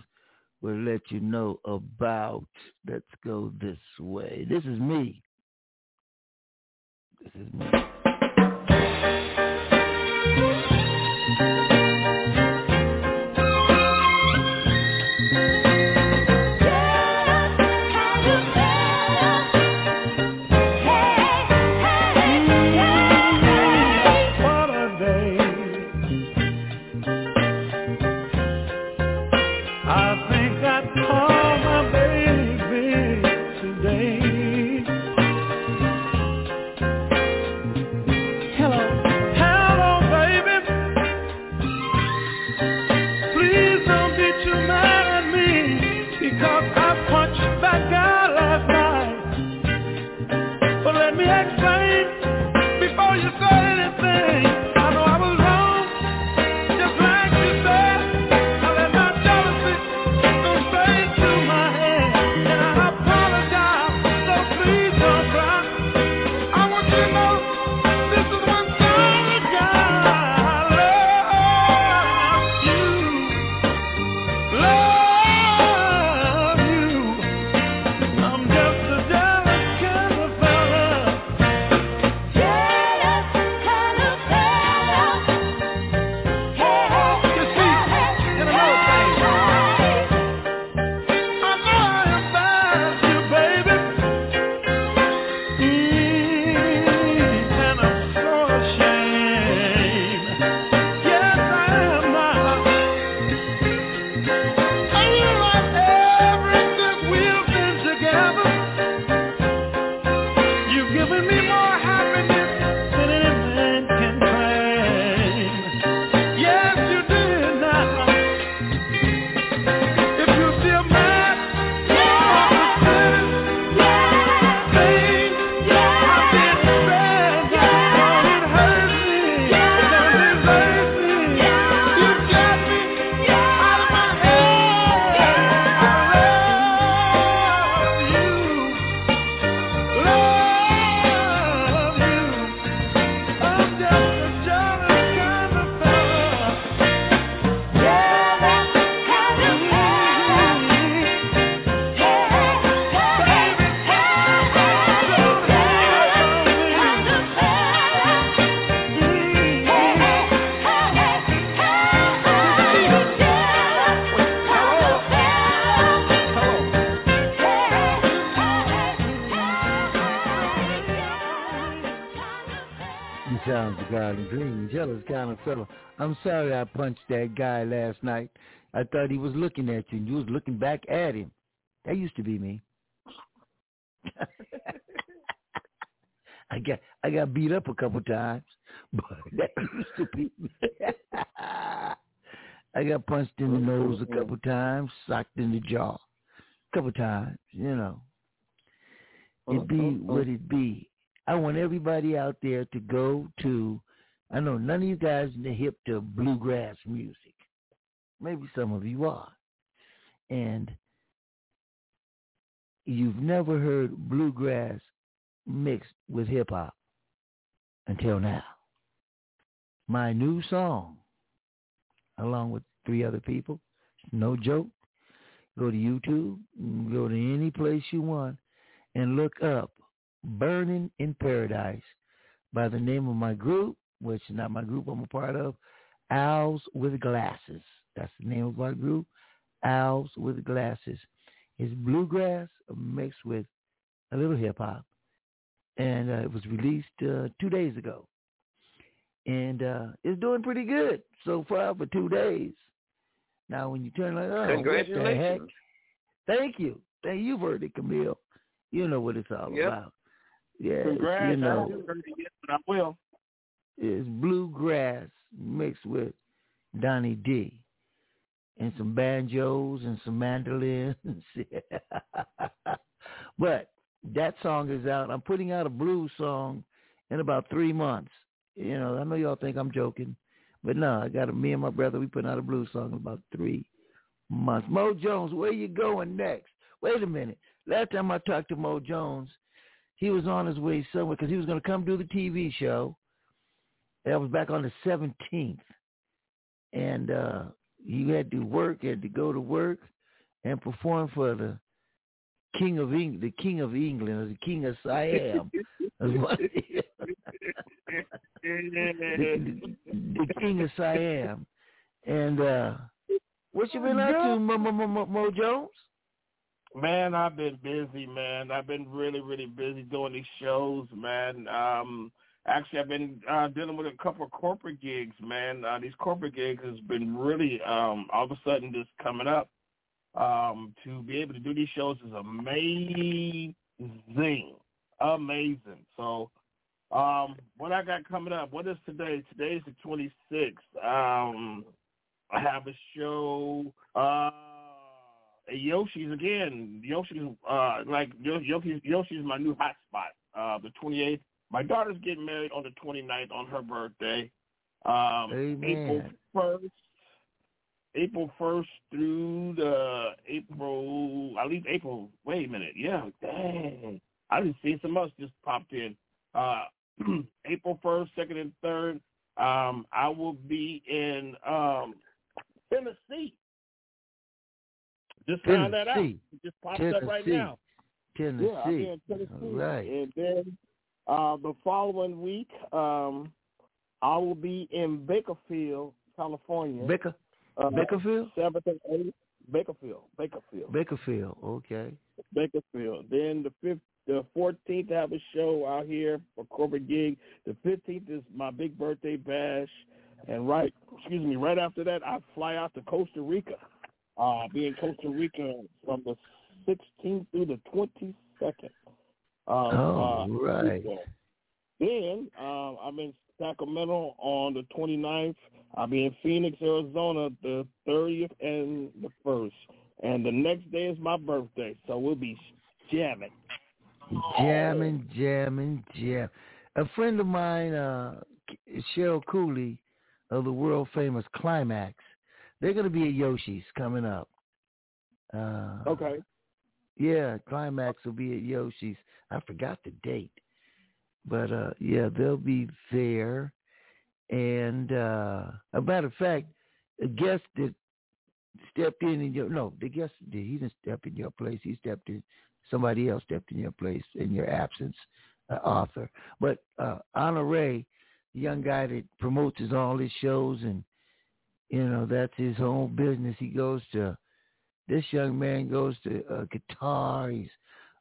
will let you know about. Let's go this way. This is me. This is me. Kind of fellow. I'm sorry I punched that guy last night. I thought he was looking at you and you was looking back at him. That used to be me. <laughs> I got I got beat up a couple times, but <laughs> that used to be me. <laughs> I got punched in the nose a couple times, socked in the jaw a couple times, you know. It be uh-huh. what it be. I want everybody out there to go to I know none of you guys are hip to bluegrass music. Maybe some of you are. And you've never heard bluegrass mixed with hip hop until now. My new song, along with three other people, no joke. Go to YouTube, go to any place you want, and look up Burning in Paradise by the name of my group, which is not my group I'm a part of, Owls with Glasses. That's the name of our group, Owls with Glasses. It's bluegrass mixed with a little hip hop. And uh, it was released uh, two days ago. And uh, it's doing pretty good so far for two days. Now, when you turn like, oh, what the heck? Congratulations. Thank you. Thank you, heard it, Camille. You know what it's all Yep. about. Yeah, Congrats. you know. I haven't heard it yet, but I will. Is bluegrass mixed with Donny D and some banjos and some mandolins. <laughs> but that song is out. I'm putting out a blues song in about three months. You know, I know y'all think I'm joking, but no, I got a, me and my brother. We putting out a blues song in about three months. Mo Jones, where you going next? Wait a minute. Last time I talked to Mo Jones, he was on his way somewhere because he was going to come do the TV show. That was back on the 17th, and uh he had to work, had to go to work, and perform for the King of England, the King of England, or the King of Siam. <laughs> the, the, the King of Siam, and uh what you been up to, Mo, Mo, Mo, Mo Jones? Man, I've been busy, man. I've been really, really busy doing these shows, man. Um, actually, I've been uh, dealing with a couple of corporate gigs, man. Uh, these corporate gigs has been really um, all of a sudden just coming up. Um, to be able to do these shows is amazing, amazing. So, um, what I got coming up? What is today? Today's the 26th. Um, I have a show. Uh, Yoshi's again. Yoshi's uh like Yoshi's Yoshi's my new hotspot. Uh, the 28th. My daughter's getting married on the 29th on her birthday. Um, Amen. April 1st. April 1st through the April, I leave April. Wait a minute. Yeah, dang. I just see some else just popped in. Uh, <clears throat> April 1st, 2nd, and 3rd. Um, I will be in um, Tennessee. Just found that out. It just popped Tennessee. up right now. Tennessee. Yeah, I'll be in Tennessee. All right. And then uh, the following week, um, I will be in Bakerfield, California. Baker, uh, Bakerfield? Seventh and eighth. Bakerfield. Bakerfield. Bakerfield. Okay. Bakerfield. Then the fifth, the fourteenth, I have a show out here for corporate gig. The fifteenth is my big birthday bash, and right, excuse me, right after that, I fly out to Costa Rica. Uh, I'll be in Costa Rica from the sixteenth through the twenty second. Uh, Oh, uh, right. April. Then uh, I'm in Sacramento on the 29th. I'll be in Phoenix, Arizona, the 30th and the 1st. And the next day is my birthday, so we'll be jamming. Jamming, jamming, jam. A friend of mine, uh, Cheryl Cooley of the world famous Klymaxx, they're going to be at Yoshi's coming up. Uh, Okay. Yeah, Klymaxx will be at Yoshi's. I forgot the date. But uh yeah, they'll be there. And uh a matter of fact, a guest that stepped in in your no, the guest did he didn't step in your place, he stepped in somebody else stepped in your place in your absence, uh, author. But uh Honore, the young guy that promotes all his shows and you know, that's his own business. He goes to this young man goes to uh, Qatar. He's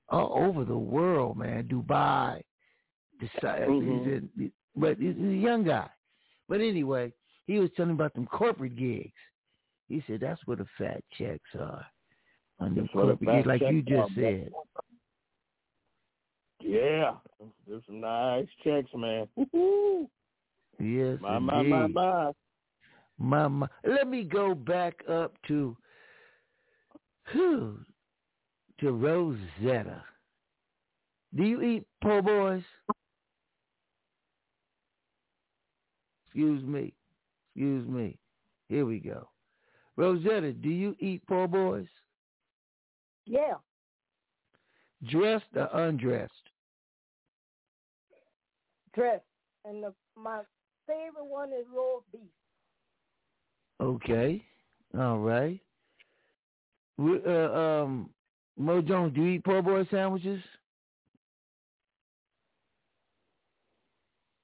all over the world, man. Dubai. Mhm. he's but he's a young guy. But anyway, he was telling about them corporate gigs. He said that's where the fat checks are. On them That's where the corporate gigs, like you just said. Yeah, there's some nice checks, man. Woo-hoo. Yes, My, my, my, my. My, my. Let me go back up to whew, to Rosetta. Do you eat po' boys? Excuse me. Excuse me. Here we go. Rosetta, do you eat po' boys? Yeah. Dressed or undressed? Dressed. And the, my favorite one is roast beef. Okay. All right. We- Uh, um, Mo Jones, do you eat po' boy sandwiches?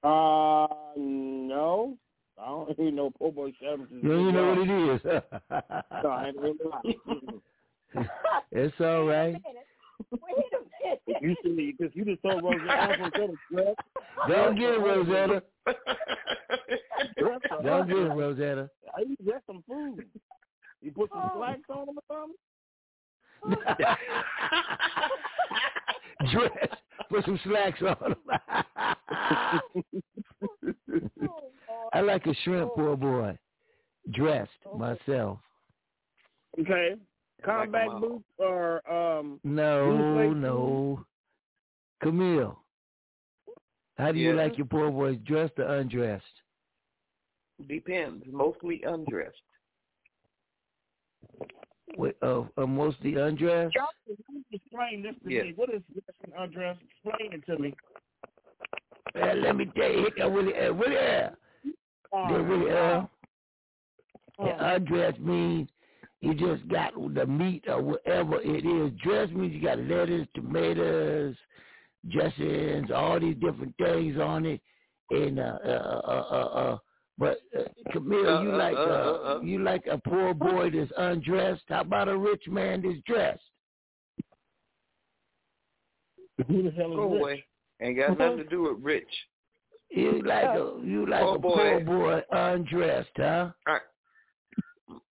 Uh, no. I don't <laughs> eat no po' boy sandwiches. You don't even know what it is. <laughs> <laughs> No, I ain't really it's all right. Wait a minute. You see, because you just told Rosetta Rosetta dress. Don't get it, Rosetta. Don't up. get it, Rosetta. I you dress some food? You put some slacks on them or something? Dress. Put some slacks on. <laughs> I like a shrimp poor boy, dressed myself. Okay. Combat boots or um No, no. Camille, how do you Yeah. like your poor boys, dressed or undressed? Depends. Mostly undressed. Wait, uh, uh, mostly undressed. Y'all explain this to Yeah. me. What is dressing undressed? Explain it to me. Uh, let me tell you, hit that Willie, uh, Willie, uh, Uh, that Willie, uh, uh, yeah, undressed means you just got the meat or whatever it is. Dress means you got lettuce, tomatoes, dressings, all these different things on it, and uh, uh, uh, uh, uh but uh, Camille, you Uh, uh, like uh, uh, uh, uh. you like a poor boy that's undressed. How about a rich man that's dressed? Who the hell is Go rich? away. Ain't got nothing to do with rich. You like a you like Poor a boy. poor boy undressed, huh? All right.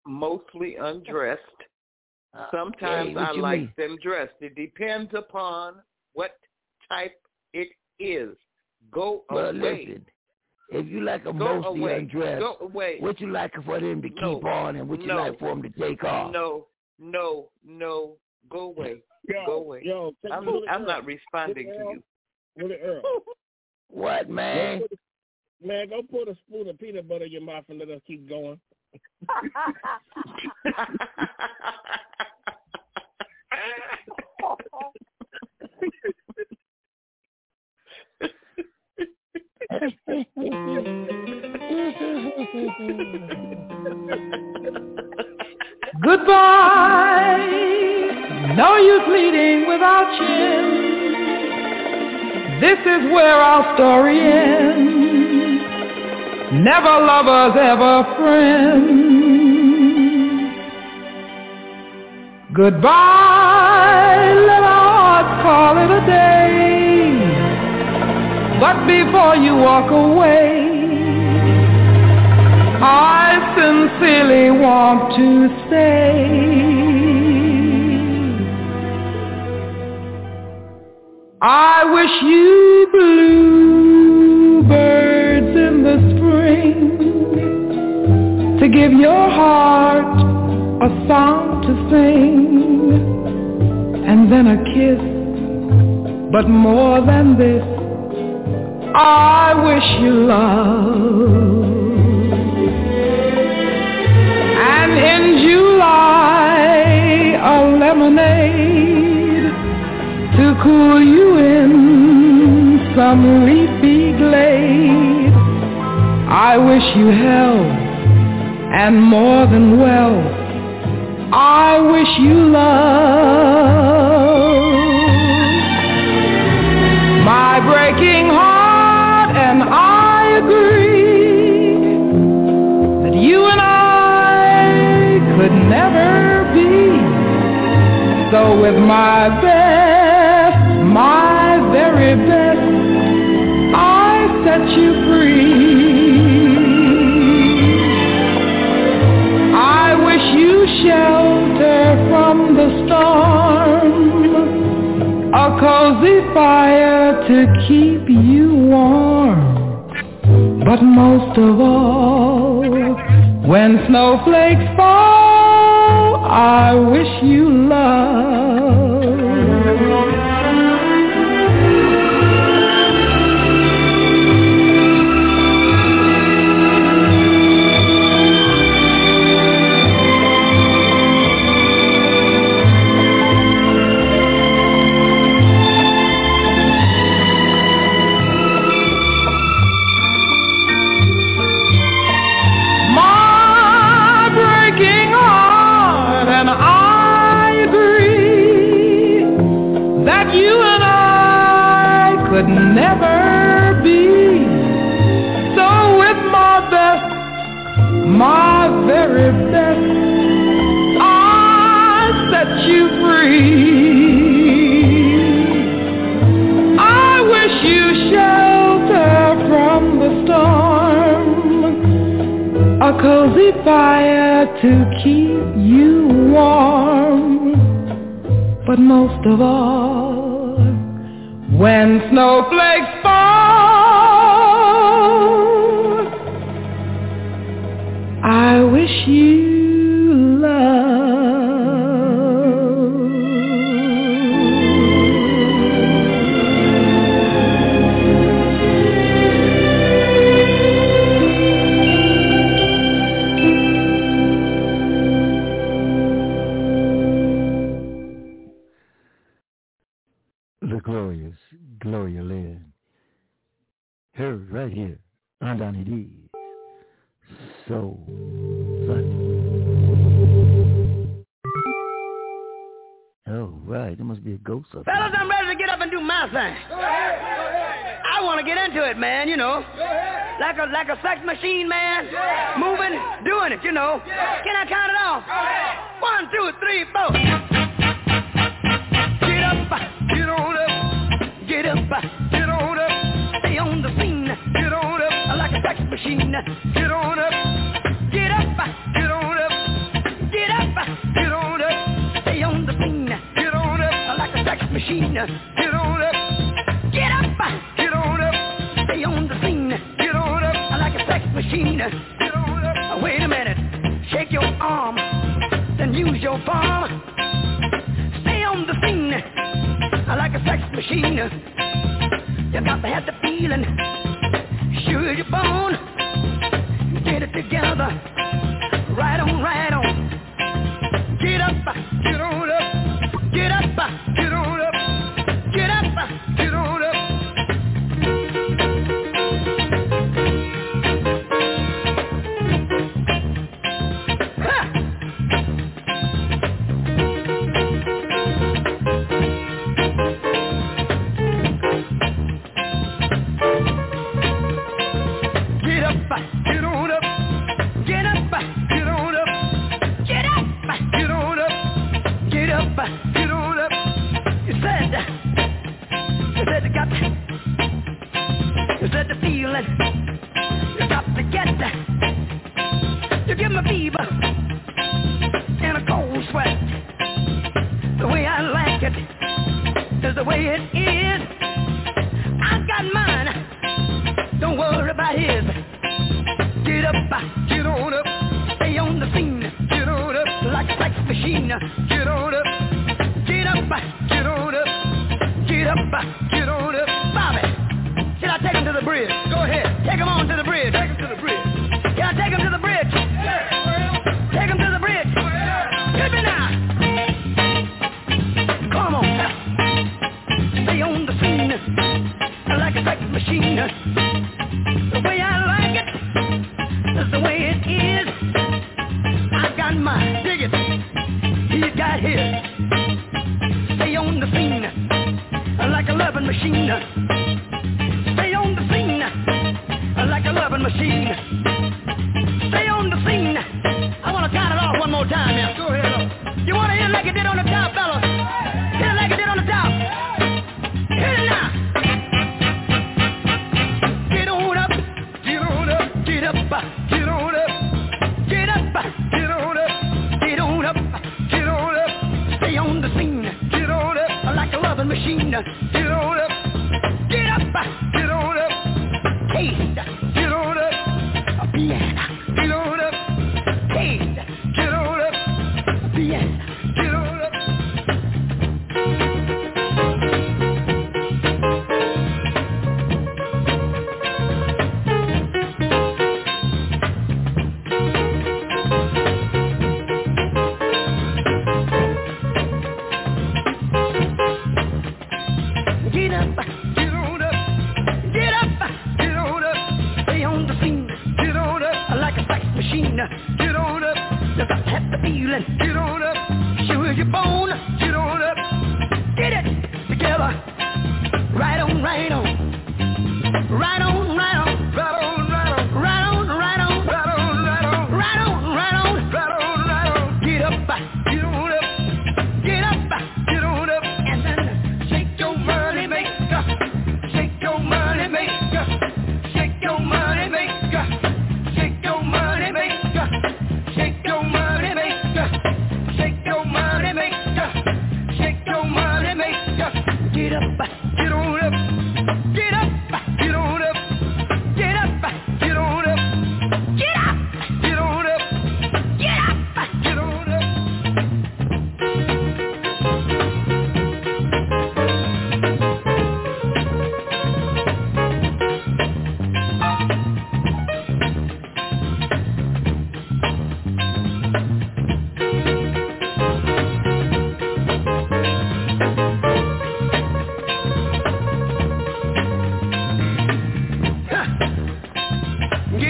Mostly undressed. Uh, Sometimes hey, I like mean? them dressed. It depends upon what type it is. Go Well, away. listen, if you like a Go mostly away. undressed, Go away. what you like for them to No. keep on, and what you No. like for them to take off? No, no, no. Go away. Yo, Go away. Yo, I'm, I'm Earl. not responding to you. Earl. Earl. <laughs> What, man? Go put a- Man, go put a spoon of peanut butter in your mouth and let us keep going. <laughs> <laughs> <laughs> Goodbye. No use leading without chin. This is where our story ends. Never lovers, ever friends. Goodbye. Let our hearts call it a day. But before you walk away, I sincerely want to say I wish you bluebirds in the spring to give your heart a song to sing and then a kiss. But more than this I wish you love and in July a lemonade to cool you in some leafy glade. I wish you health and more than wealth. I wish you love. With my best, my very best, I set you free. I wish you shelter from the storm, a cozy fire to keep you warm. But most of all, when snowflakes I wish you love. Cozy fire to keep you warm. But most of all, when snowflakes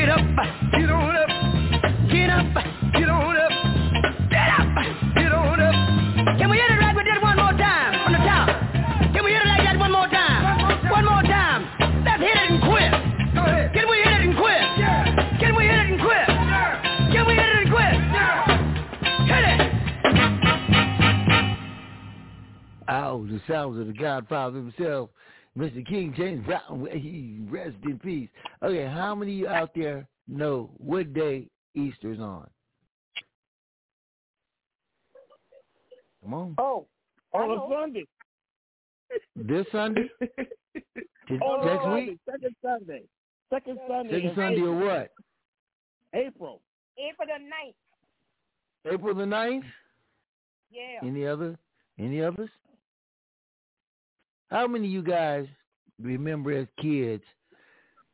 up, get on up. Get up, get on up. Get up, get on up. Can we hit it like we did one more time from the top? Can we hit it like that one more time? One more time. Let's hit it and quit. Go ahead. Can we hit it and quit? Yeah. Can we hit it and quit? Yeah. Can we hit it and quit? Yeah. Hit it. Ow, the sounds of the Godfather himself, Mr. King James Brown. He rest in peace. Okay, how many of you out there know what day Easter's on? Come on. Oh, on a Sunday. This Sunday? <laughs> To- On a next Sunday, week? Second Sunday. Second Sunday. Second Sunday April. or what? April. April the ninth. April the 9th? Yeah. Any other? Any others? How many of you guys remember as kids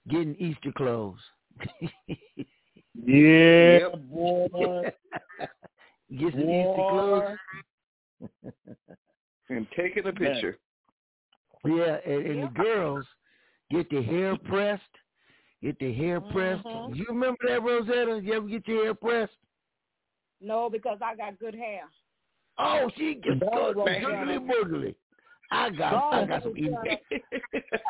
getting Easter clothes? <laughs> Yeah, boy. <laughs> Get some Easter clothes. <laughs> and taking a picture. Yeah, and, and the girls get their hair pressed. Get their hair pressed. Mhm. You remember that, Rosetta? You ever get your hair pressed? No, because I got good hair. Oh, she gets Dog good, was googly down. boogly. I got, <laughs> I got some Indian.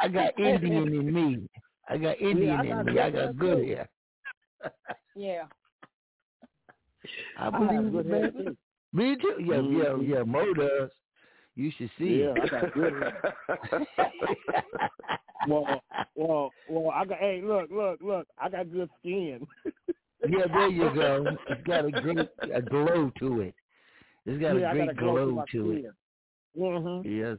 I got Indian in me. I got Indian I in me. I got good too. hair. Yeah. <laughs> I have believe good it, hair, man. too. Me too. Yeah, Mhm. yeah, yeah. Mo does. You should see Yeah, it. I got good hair. <laughs> well, well, well. I got. Hey, look, look, look. I got good skin. yeah, there you go. It's got a great a glow to it. It's got yeah, a I great got a glow, glow to, to it. Mm-hmm. Yes.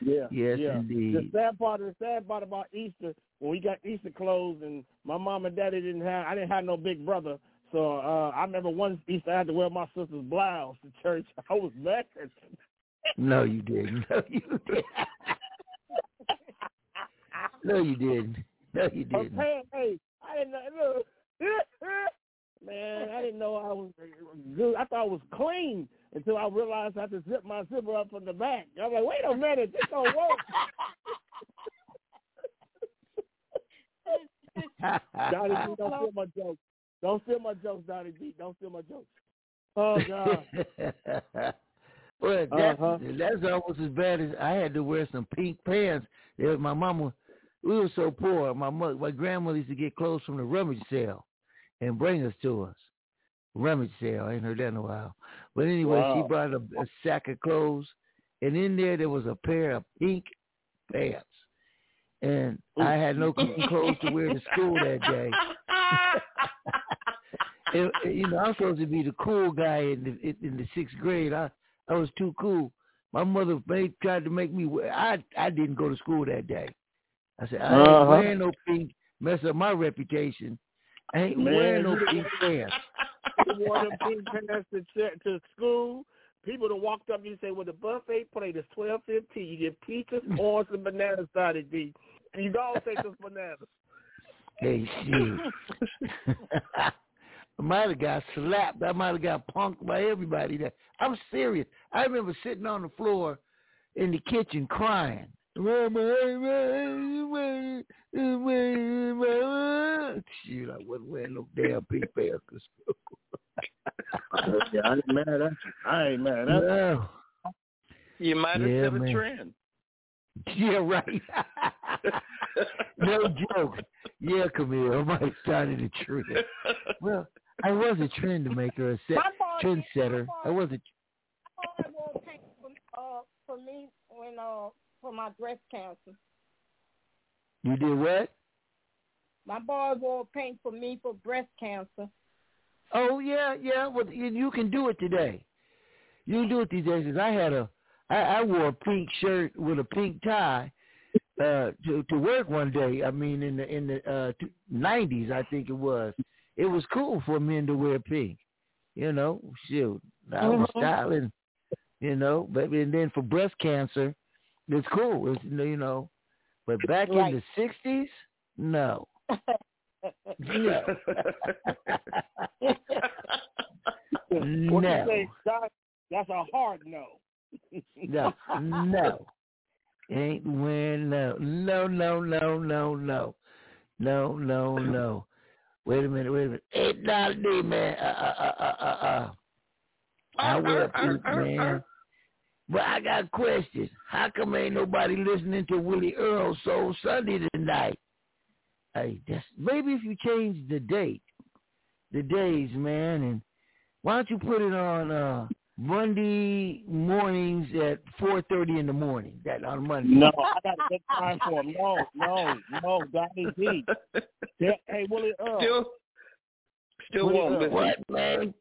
Yeah. Yes, yeah. indeed. The sad part, the sad part about Easter, when we got Easter clothes, and my mom and daddy didn't have, I didn't have no big brother, so uh I remember one Easter I had to wear my sister's blouse to church. <laughs> I was mad. <laughs> No, you didn't. No, you didn't. no, you <laughs> didn't. No, you didn't. Okay, hey, I didn't know. Man, I didn't know I was good. I thought I was clean until I realized I had to zip my zipper up from the back. I'm like, wait a minute, this don't work. <laughs> Donny don't steal my <laughs> jokes. Don't steal my jokes, Donny D. Don't steal my jokes. Oh God. <laughs> well, that, Uh-huh. that's almost as bad as I had to wear some pink pants. Yeah, my mama, we were so poor. My mother, my grandmother used to get clothes from the rummage sale and bring us to us. Rummage sale. I ain't heard that in a while. But anyway, Wow. she brought a, a sack of clothes, and in there there was a pair of pink pants. And I had no clothes to wear to school that day. <laughs> and, you know, I'm supposed to be the cool guy in the in the sixth grade. I I was too cool. My mother made tried to make me wear. I I didn't go to school that day. I said I ain't Uh-huh. wearing no pink. Mess up my reputation. I ain't Man, wearing no pink pants. Wore them pink pants to, to school. People that walked up you and say, well, the buffet plate is twelve fifteen. You get peaches, orange, and bananas, Donny D. And you go take those bananas. Hey shit. I might have got slapped. I might have got punked by everybody there. I'm serious. I remember sitting on the floor in the kitchen crying. Shoot, I wasn't wearing no damn pink pants to yeah, I ain't mad at you. I ain't mad at you. No. You might have Yeah, set a man. trend. Yeah, right. <laughs> no joke. Yeah, Camille, I might have started a trend. Well, I was a trend maker, a set, My boy- trend setter. I was a I wore pink for, uh, for me when uh for my breast cancer. You did what? My boy wore pink for me for breast cancer. Oh yeah, yeah. Well, you, can do it today. You can do it these days. 'cause I had a, I, I wore a pink shirt with a pink tie uh, to to work one day. I mean, in the in the uh, nineties, I think it was. It was cool for men to wear pink. You know, shoot, I was Mhm. styling. You know, but and then for breast cancer, it's cool. It's, you know, but back right. in the '60s, no. <laughs> no. no. That's a hard no. <laughs> no, no. Ain't when no. No, no, no, no, no. No, no, no. Wait a minute, wait a minute. Eight not me, man. Uh uh uh uh uh uh. I will eat, man. But I got questions. How come ain't nobody listening to Willie Earl Soul Sunday tonight? Hey, that's maybe if you change the date, the days, man, and why don't you put it on uh Monday mornings at four thirty in the morning? That on Monday. No, I got to take time for him. No, no, no, Donny D. Yeah, hey, Willie Earl. Still, still Willie won't Earl, listen. What, man?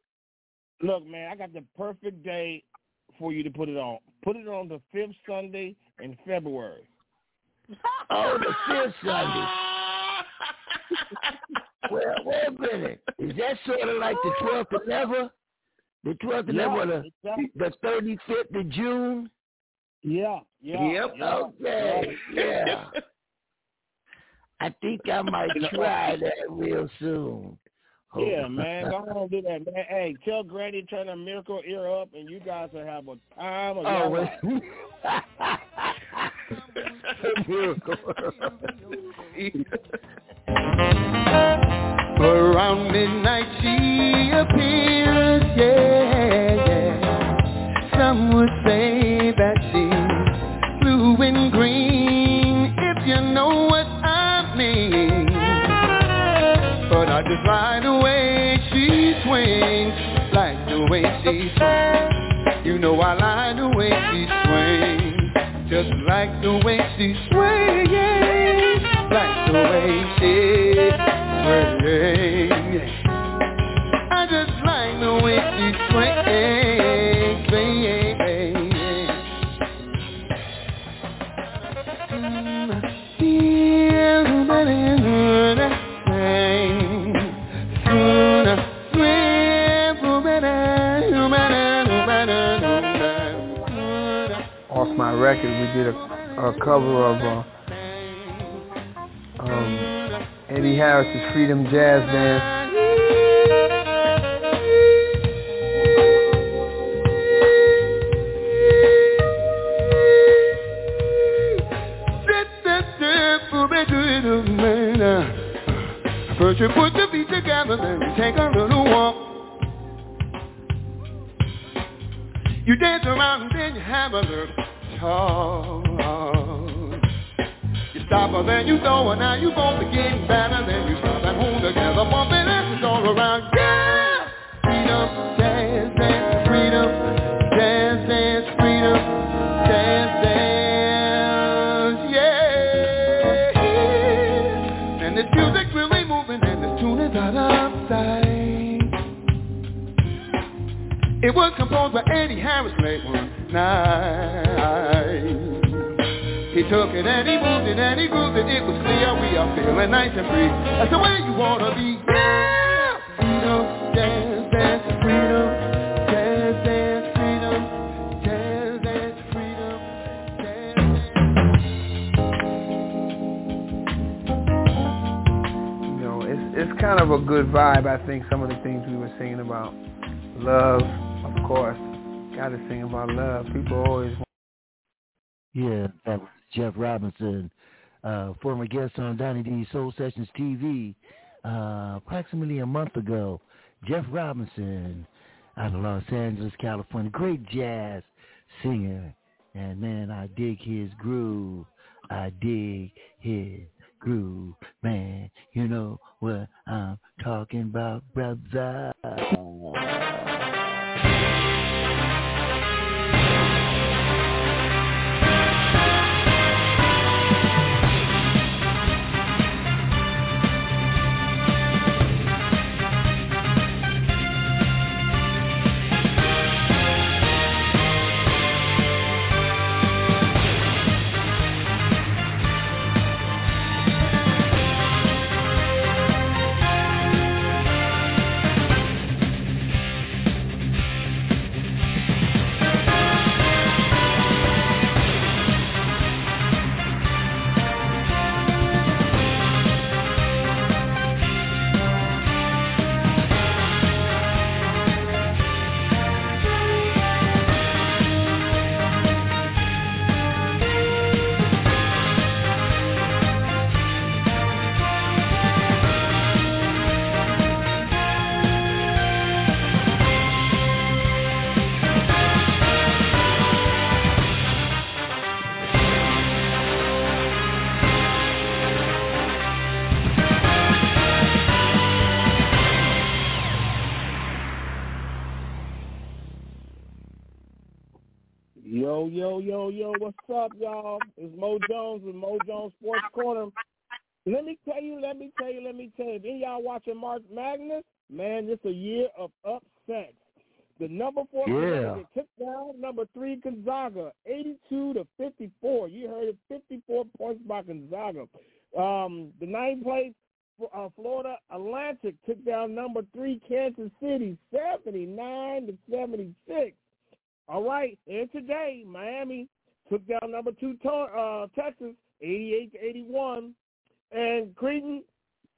Look, man, I got the perfect day for you to put it on. Put it on the fifth Sunday in February. <laughs> Oh, the fifth Sunday. <laughs> well, wait a minute. Is that sort of like the twelfth of never? The twelfth of Yeah, never, the exactly. the thirty fifth of June. Yeah, yeah. Yep. yeah, Okay, yeah. <laughs> I think I might try that real soon. Hold Yeah, <laughs> man, go on and do that, man. Hey, tell Granny to turn a miracle ear up, and you guys will have a time of Oh, your life. Miracle. Around midnight she appears, yeah, yeah. Some would say that she's blue and green, if you know what I mean. But I just like the swings, like the way she swings. You know I like the way she swings, just like the way she swings, like the way she swings. I just like the way she swings, record, we did a, a cover of uh, um, Eddie Harris's Freedom Jazz Band. You stop and then you go and now you both are getting better. Then you stop and hold together, bumping it's all around. Yeah! Freedom, dance, dance, freedom, dance, dance, freedom, dance, dance, yeah. And this music's really moving and this tune is out of sight. It was composed by Eddie Harris late one night. He took it and he moved it and he grooved it. It was clear we are feeling nice and free. That's the way you wanna be. Yeah! Freedom, dance, dance, freedom. Dance, dance, freedom. Dance, dance, freedom. You know, it's it's kind of a good vibe. I think some of the things we were singing about love, of course. Got to sing about love. People always want Yeah, that was Jeff Robinson, uh, former guest on Donny D Soul Sessions TV, uh, approximately a month ago. Jeff Robinson, out of Los Angeles, California, great jazz singer, and man, I dig his groove. I dig his groove, man. You know what I'm talking about, brother. Up, y'all? It's Mo Jones with Mo Jones Sports Corner. Let me tell you, let me tell you, let me tell you. Then y'all watching March Madness, Man, this a year of upsets. The number four Yeah. Took down number three Gonzaga, eighty-two to fifty-four. You heard it, fifty-four points by Gonzaga. Um, the ninth place uh, Florida Atlantic took down number three Kansas City, seventy-nine to seventy-six. All right, and today Miami took down number two uh, Texas, eighty-eight to eighty-one, and Creighton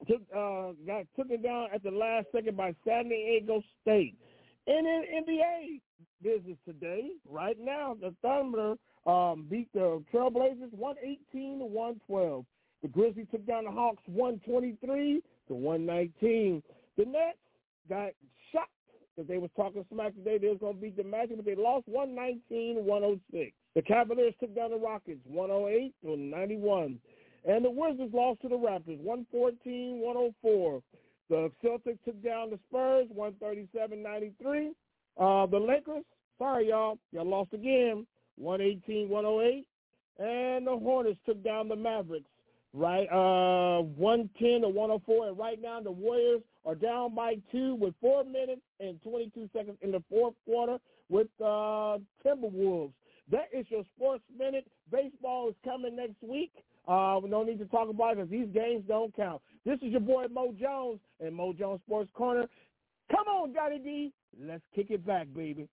took uh, got took it down at the last second by San Diego State. And in NBA business today, right now, the Thunder um, beat the Trailblazers 118 to 112. The Grizzlies took down the Hawks 123 to 119. The Nets got shocked they was talking smack today. They was going to beat the Magic, but they lost 119-106. The Cavaliers took down the Rockets 108 to 91. And the Wizards lost to the Raptors 114-104. The Celtics took down the Spurs 137-93. Uh, the Lakers, sorry y'all, y'all lost again 118-108. And the Hornets took down the Mavericks right uh 110 to 104 and right now the Warriors are down by two with four minutes and 22 seconds in the fourth quarter with uh Timberwolves. That is your sports minute. Baseball is coming next week. Uh, we don't need to talk about it because these games don't count. This is your boy Mo Jones and Mo Jones Sports Corner. Come on, Johnny D. Let's kick it back, baby.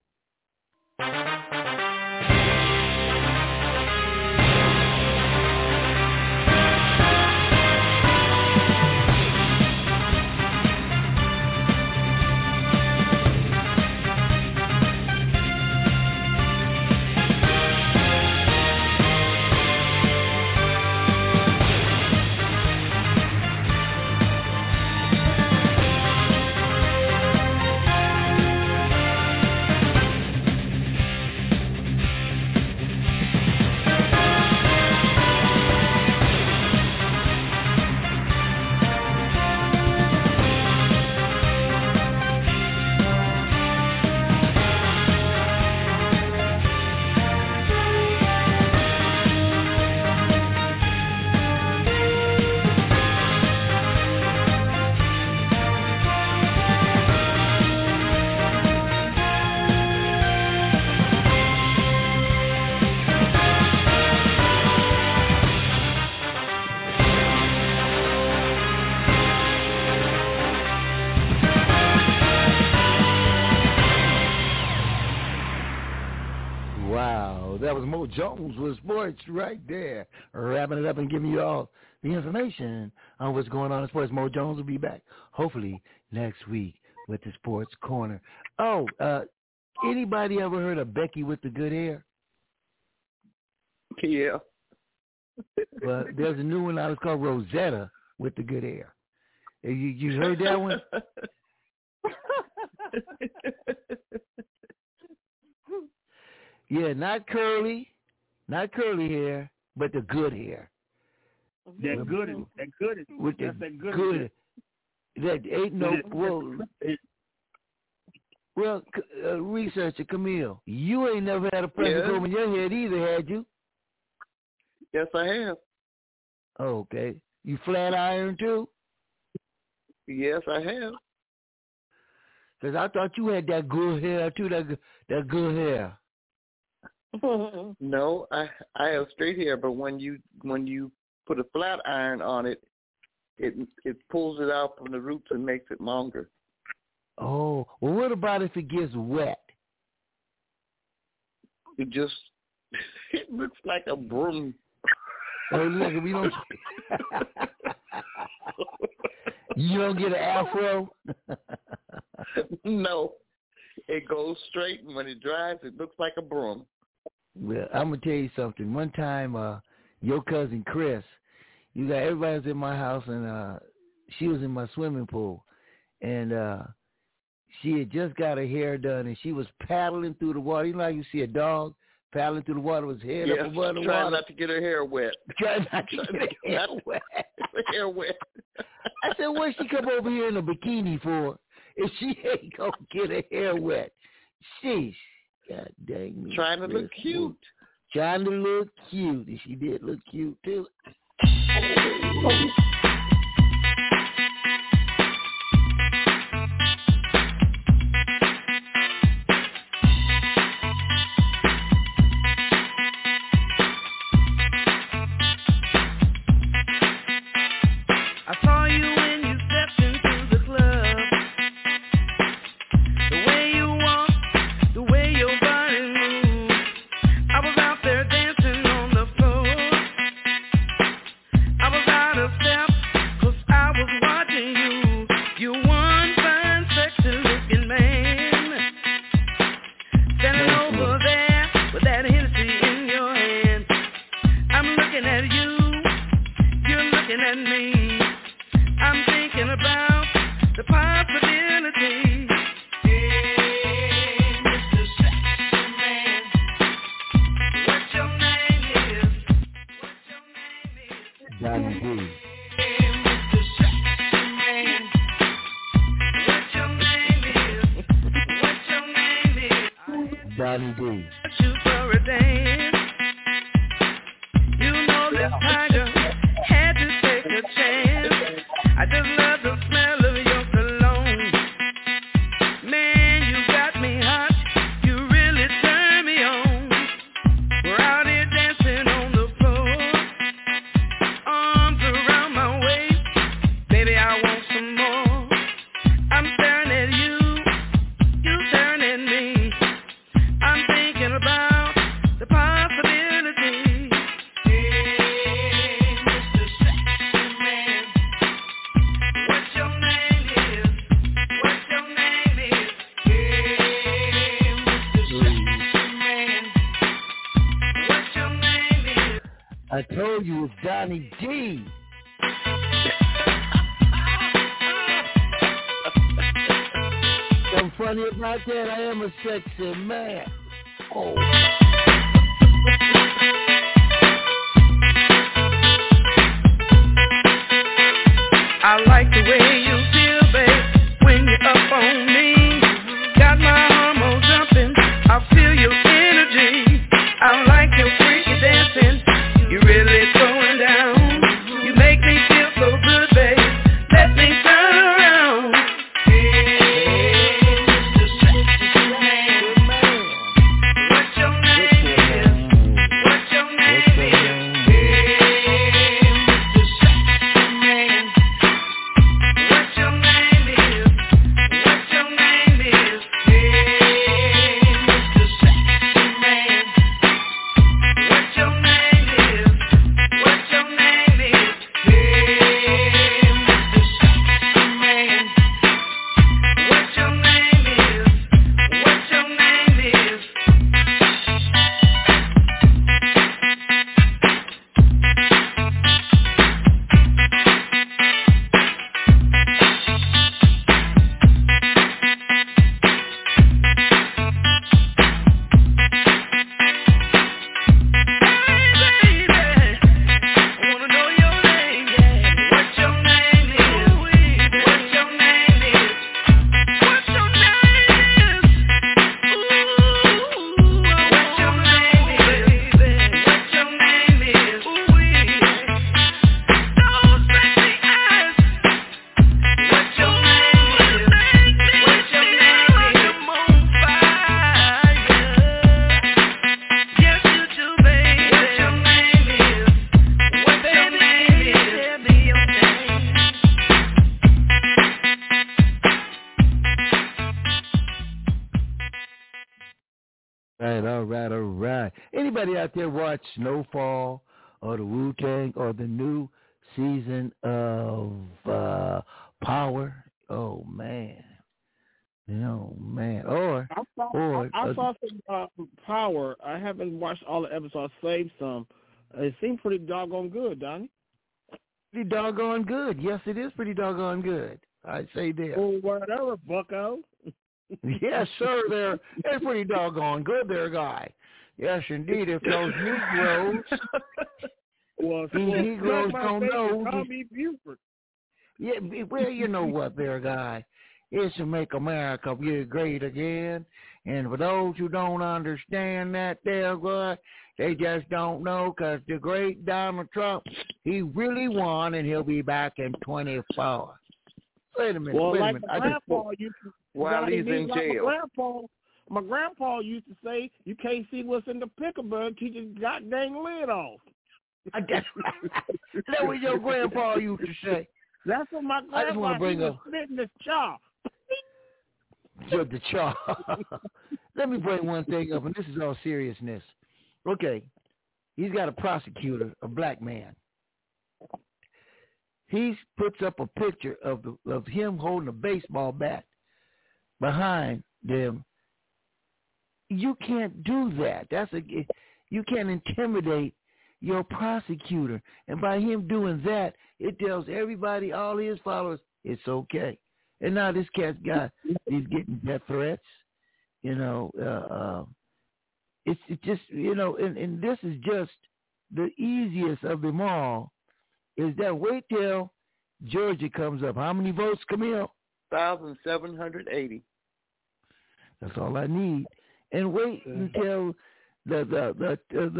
Wow, was Mo Jones with sports right there, wrapping it up and giving you all the information on what's going on in sports. Mo Jones will be back hopefully next week with the Sports Corner. Oh, uh, anybody ever heard of Becky with the good hair? Yeah. Well, there's a new one out. It's called Rosetta with the good hair. You you heard that one? <laughs> Yeah, not curly, not curly hair, but the good hair. That With- good, that good, with the that good. good. That ain't no It- well. Well, uh, researcher Camille, you ain't never had a pressure Yeah. comb in your head either, had you? Yes, I have. Oh, okay. You flat iron too? Yes, I have. Cause I thought you had that good hair too. That that good hair. <laughs> No, I I have straight hair, but when you when you put a flat iron on it, it it pulls it out from the roots and makes it longer. Oh, well, what about if it gets wet? It just <laughs> it looks like a broom. Oh, look, we don't. <laughs> you don't get an afro. no, it goes straight, and when it dries, it looks like a broom. Well, I'm gonna tell you something. One time, uh, your cousin Chris, you got everybody was in my house, and uh, she was in my swimming pool, and uh, she had just got her hair done, and she was paddling through the water. You know how you see a dog paddling through the water with his head yeah, up above the trying water, not to get her hair wet. <laughs> trying not to <laughs> get her hair wet. hair wet. I said, what she come over here in a bikini for if she ain't gonna get her hair wet? Sheesh. God dang me. Trying to look cute. Trying to look cute. And she did look cute too. Oh, they did. Watch snowfall or the Wu-Tang or the new season of uh, Power. Oh, man. oh man, or I saw, or, I, I saw some uh, Power. I haven't watched all the episodes. I saved some. It seemed pretty doggone good, Donny. Pretty doggone good. Yes, it is pretty doggone good. I'd say that. Well, whatever, Bucko. <laughs> yes, sir. They're they're pretty doggone good, there, guy. Yes, indeed. If those Negroes, <laughs> well, Negroes don't know. Tommy Buford. Yeah, well, you know what, there, guy. It's to make America great again. And for those who don't understand that, there, guy, they just don't know because the great Donald Trump, he really won, and he'll be back in 24. Wait a minute. Well, wait like a minute. I just, while he's in jail. Grandpa, my grandpa used to say, "You can't see what's in the pickleberg, keep your goddamn lid off." I guess what. <laughs> That was your grandpa used to say. That's what my grandpa I just wanna bring he was up- his chaw. Judge the chaw. <laughs> Let me bring one thing up, and this is all seriousness. Okay, he's got a prosecutor, a black man. He puts up a picture of the, of him holding a baseball bat behind them. You can't do that. That's a you can't intimidate your prosecutor, and by him doing that, it tells everybody, all his followers, it's okay. And now this cat's got he's getting death threats. You know, uh, uh, it's it just you know, and, and this is just the easiest of them all. Is that wait till Georgia comes up? How many votes, Camille? Thousand seven hundred eighty. That's all I need. And wait until the the the the,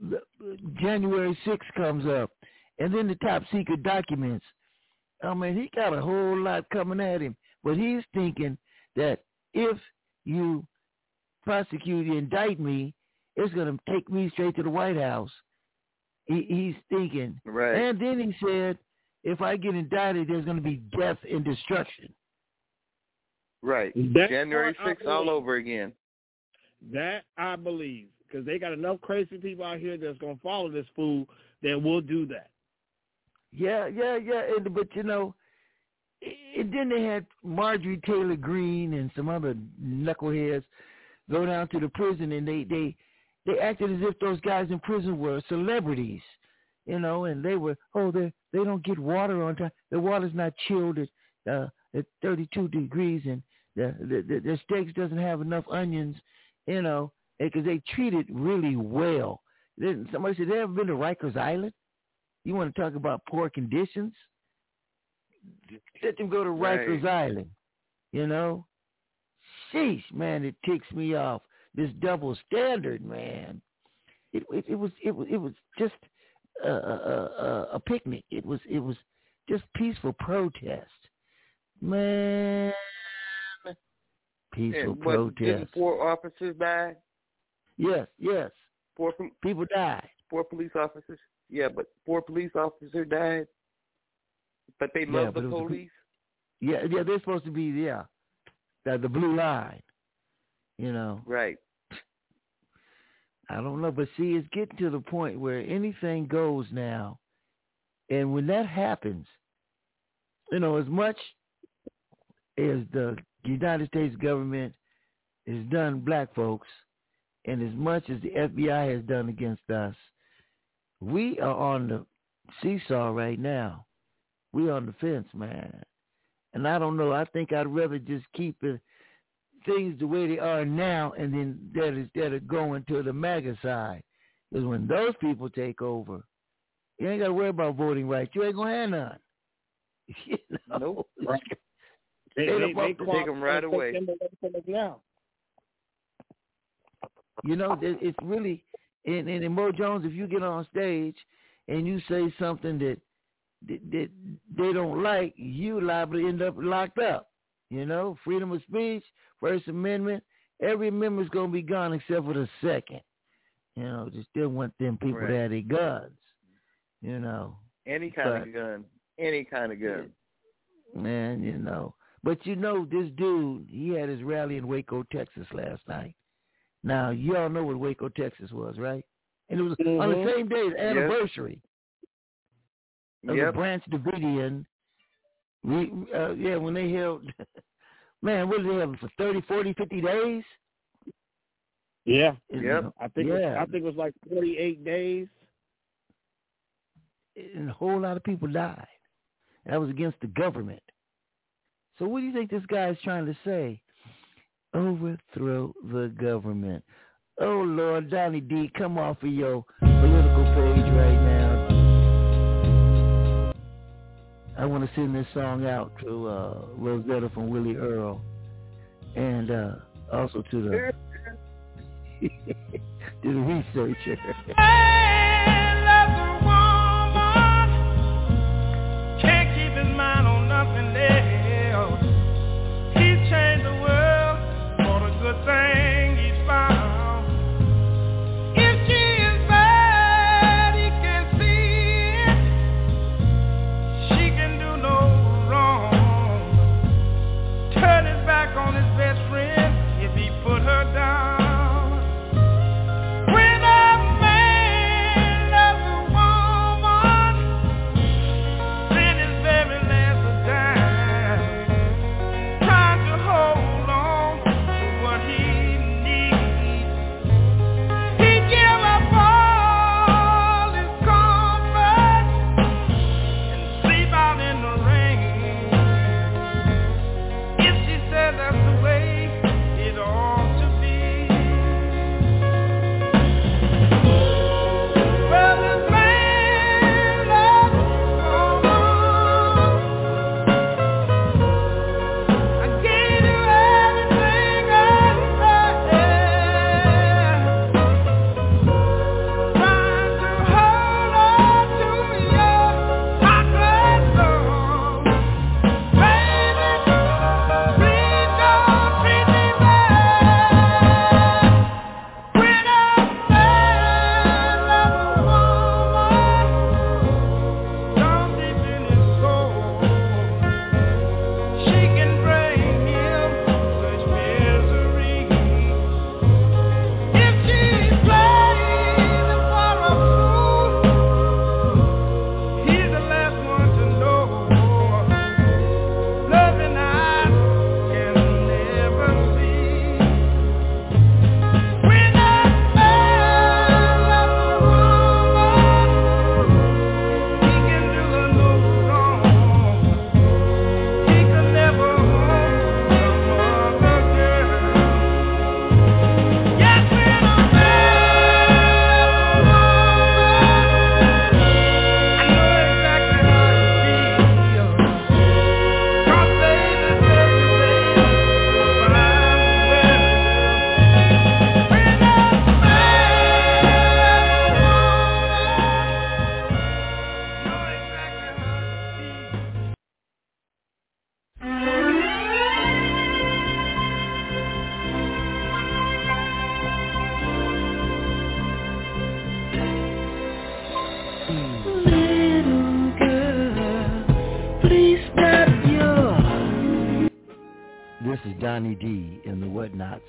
the, the January 6th comes up, and then the top secret documents. I mean, he got a whole lot coming at him, but he's thinking that if you prosecute, you indict me, it's going to take me straight to the White House. He, he's thinking, Right. and then he said, if I get indicted, there's going to be death and destruction. Right. That January part sixth all over again. That I believe, because they got enough crazy people out here that's gonna follow this fool that will do that. Yeah, yeah, yeah. And, but you know, and then they had Marjorie Taylor Greene and some other knuckleheads go down to the prison, and they they they acted as if those guys in prison were celebrities, you know, and they were oh they they don't get water on time. The water's not chilled at uh, at 32 degrees, and the the, the the steaks doesn't have enough onions, you know, because they treated really well. Somebody said, "They ever been to Rikers Island?" You want to talk about poor conditions? Let them go to Rikers Right. Island. You know? Sheesh, man, it ticks me off. This double standard, man. It it, it was it was it was just a, a, a, a picnic. It was it was just peaceful protest, man. Peaceful And what, didn't four officers die? Yes, yes. Four pol- People died. four police officers. Yeah, but four police officers died. But they Yeah, love the was a- police. Yeah, yeah, they're supposed to be yeah, the the blue line. You know, Right. I don't know, but see, it's getting to the point where anything goes now, and when that happens, you know, as much as the United States government has done black folks, and as much as the FBI has done against us, we are on the seesaw right now. We are on the fence, man. And I don't know. I think I'd rather just keep it things the way they are now, and then that is that are going to the MAGA side. Because when those people take over, you ain't got to worry about voting rights. You ain't gonna have none. <laughs> You know? <laughs> Nope. They, They they, they want to take 'em right take away. them away from us now. You know, it's really and, and, and Mo Jones, if you get on stage and you say something that that, that they don't like, you liable to end up locked up. You know, freedom of speech, First Amendment, every amendment's gonna be gone except for the second. You know, just still want them people Right. to have their guns. You know, Any kind But- of gun. Any kind of gun. man, you know. But you know, this dude, he had his rally in Waco, Texas last night. Now, you all know what Waco, Texas was, right? And it was on the Mhm. same day, the Yes. anniversary of the Branch Davidian. We, uh, yeah, when they held, <laughs> man, what did they have for 30, 40, 50 days? Yeah. You Yep. know, I think yeah, it, I think it was like forty eight days. and a whole lot of people died. That was against the government. So what do you think this guy is trying to say? Overthrow the government. Oh Lord, Johnny D, come off of your political page right now. I want to send this song out to uh, Rosetta from Willie Earl, and uh, also to the <laughs> to the researcher.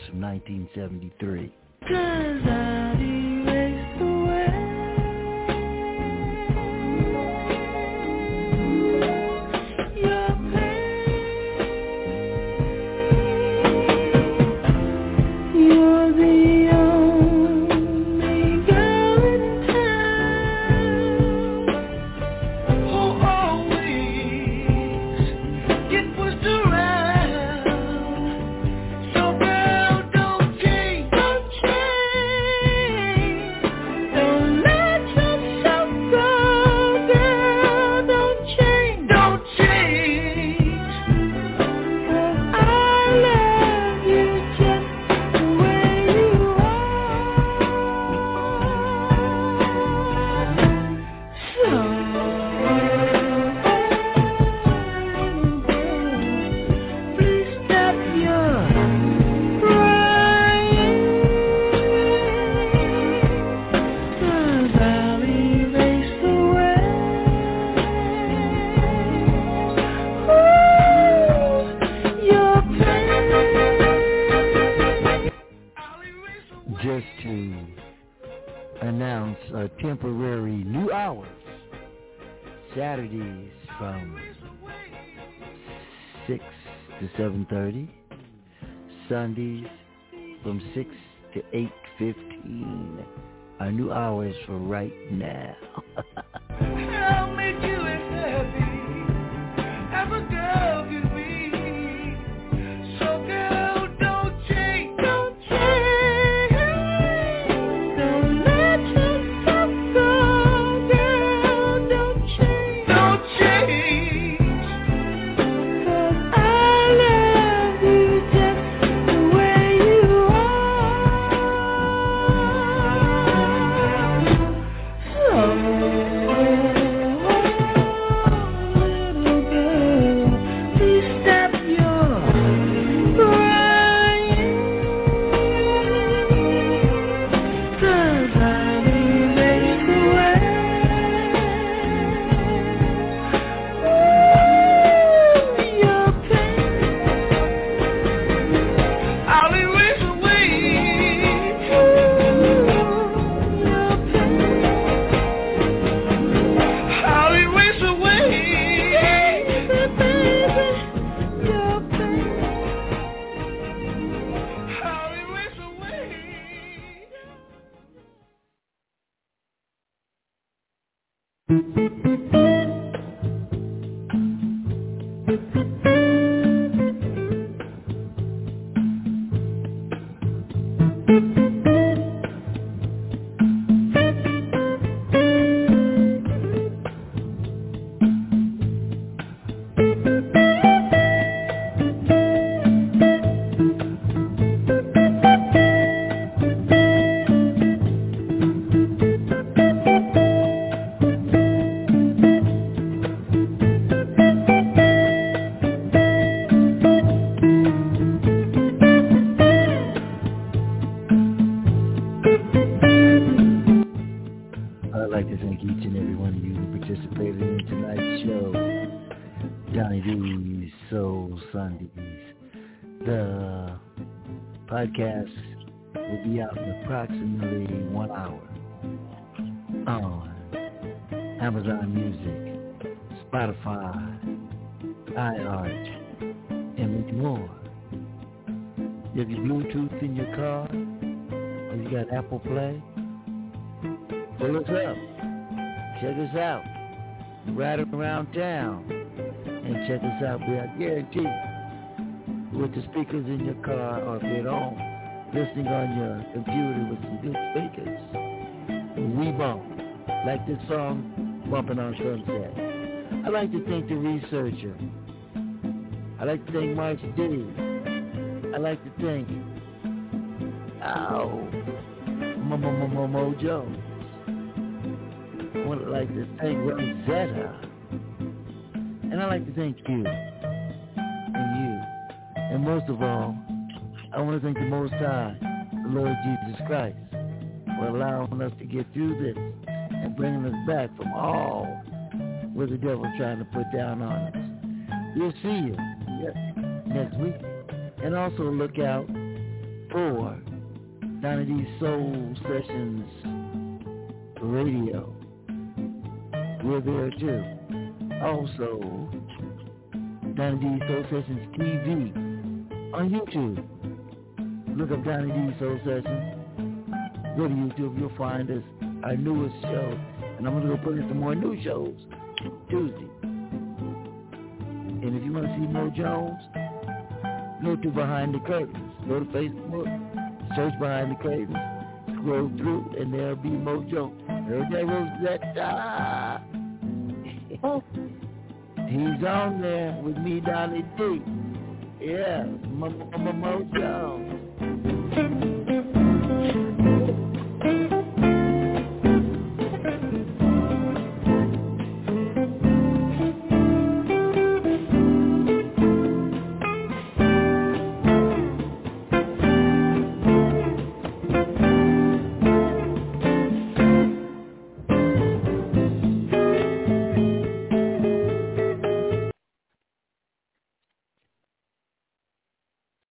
From 1973. Apple Play, Pull us up. Check us out. Ride around town and check us out. We I guarantee with the speakers in your car or if you're at home listening on your computer with some good speakers, we bump. Like this song, Bumping on Sunset. I'd like to thank the researcher. I'd like to thank March D. I like to thank Oh Mo Mo Jones. I would like to thank Rosetta. And I'd like to thank you. And you. And most of all, I want to thank the Most High, the Lord Jesus Christ, for allowing us to get through this and bringing us back from all what the devil's trying to put down on us. We'll see you next week. And also look out for Donny Soul Sessions Radio. We're there too. Also, Donny Soul Sessions TV on YouTube. Look up Donny Soul Sessions. Go to YouTube, you'll find us, our newest show. And I'm going to go put in some more new shows Tuesday. And if you want to see more Jones, go to Behind the Curtains. Go to Facebook, Search Behind the Curtain. Scroll through and there'll be Mojo. Heard that Oh. He's on there with me, Donny D. Yeah, Mojo.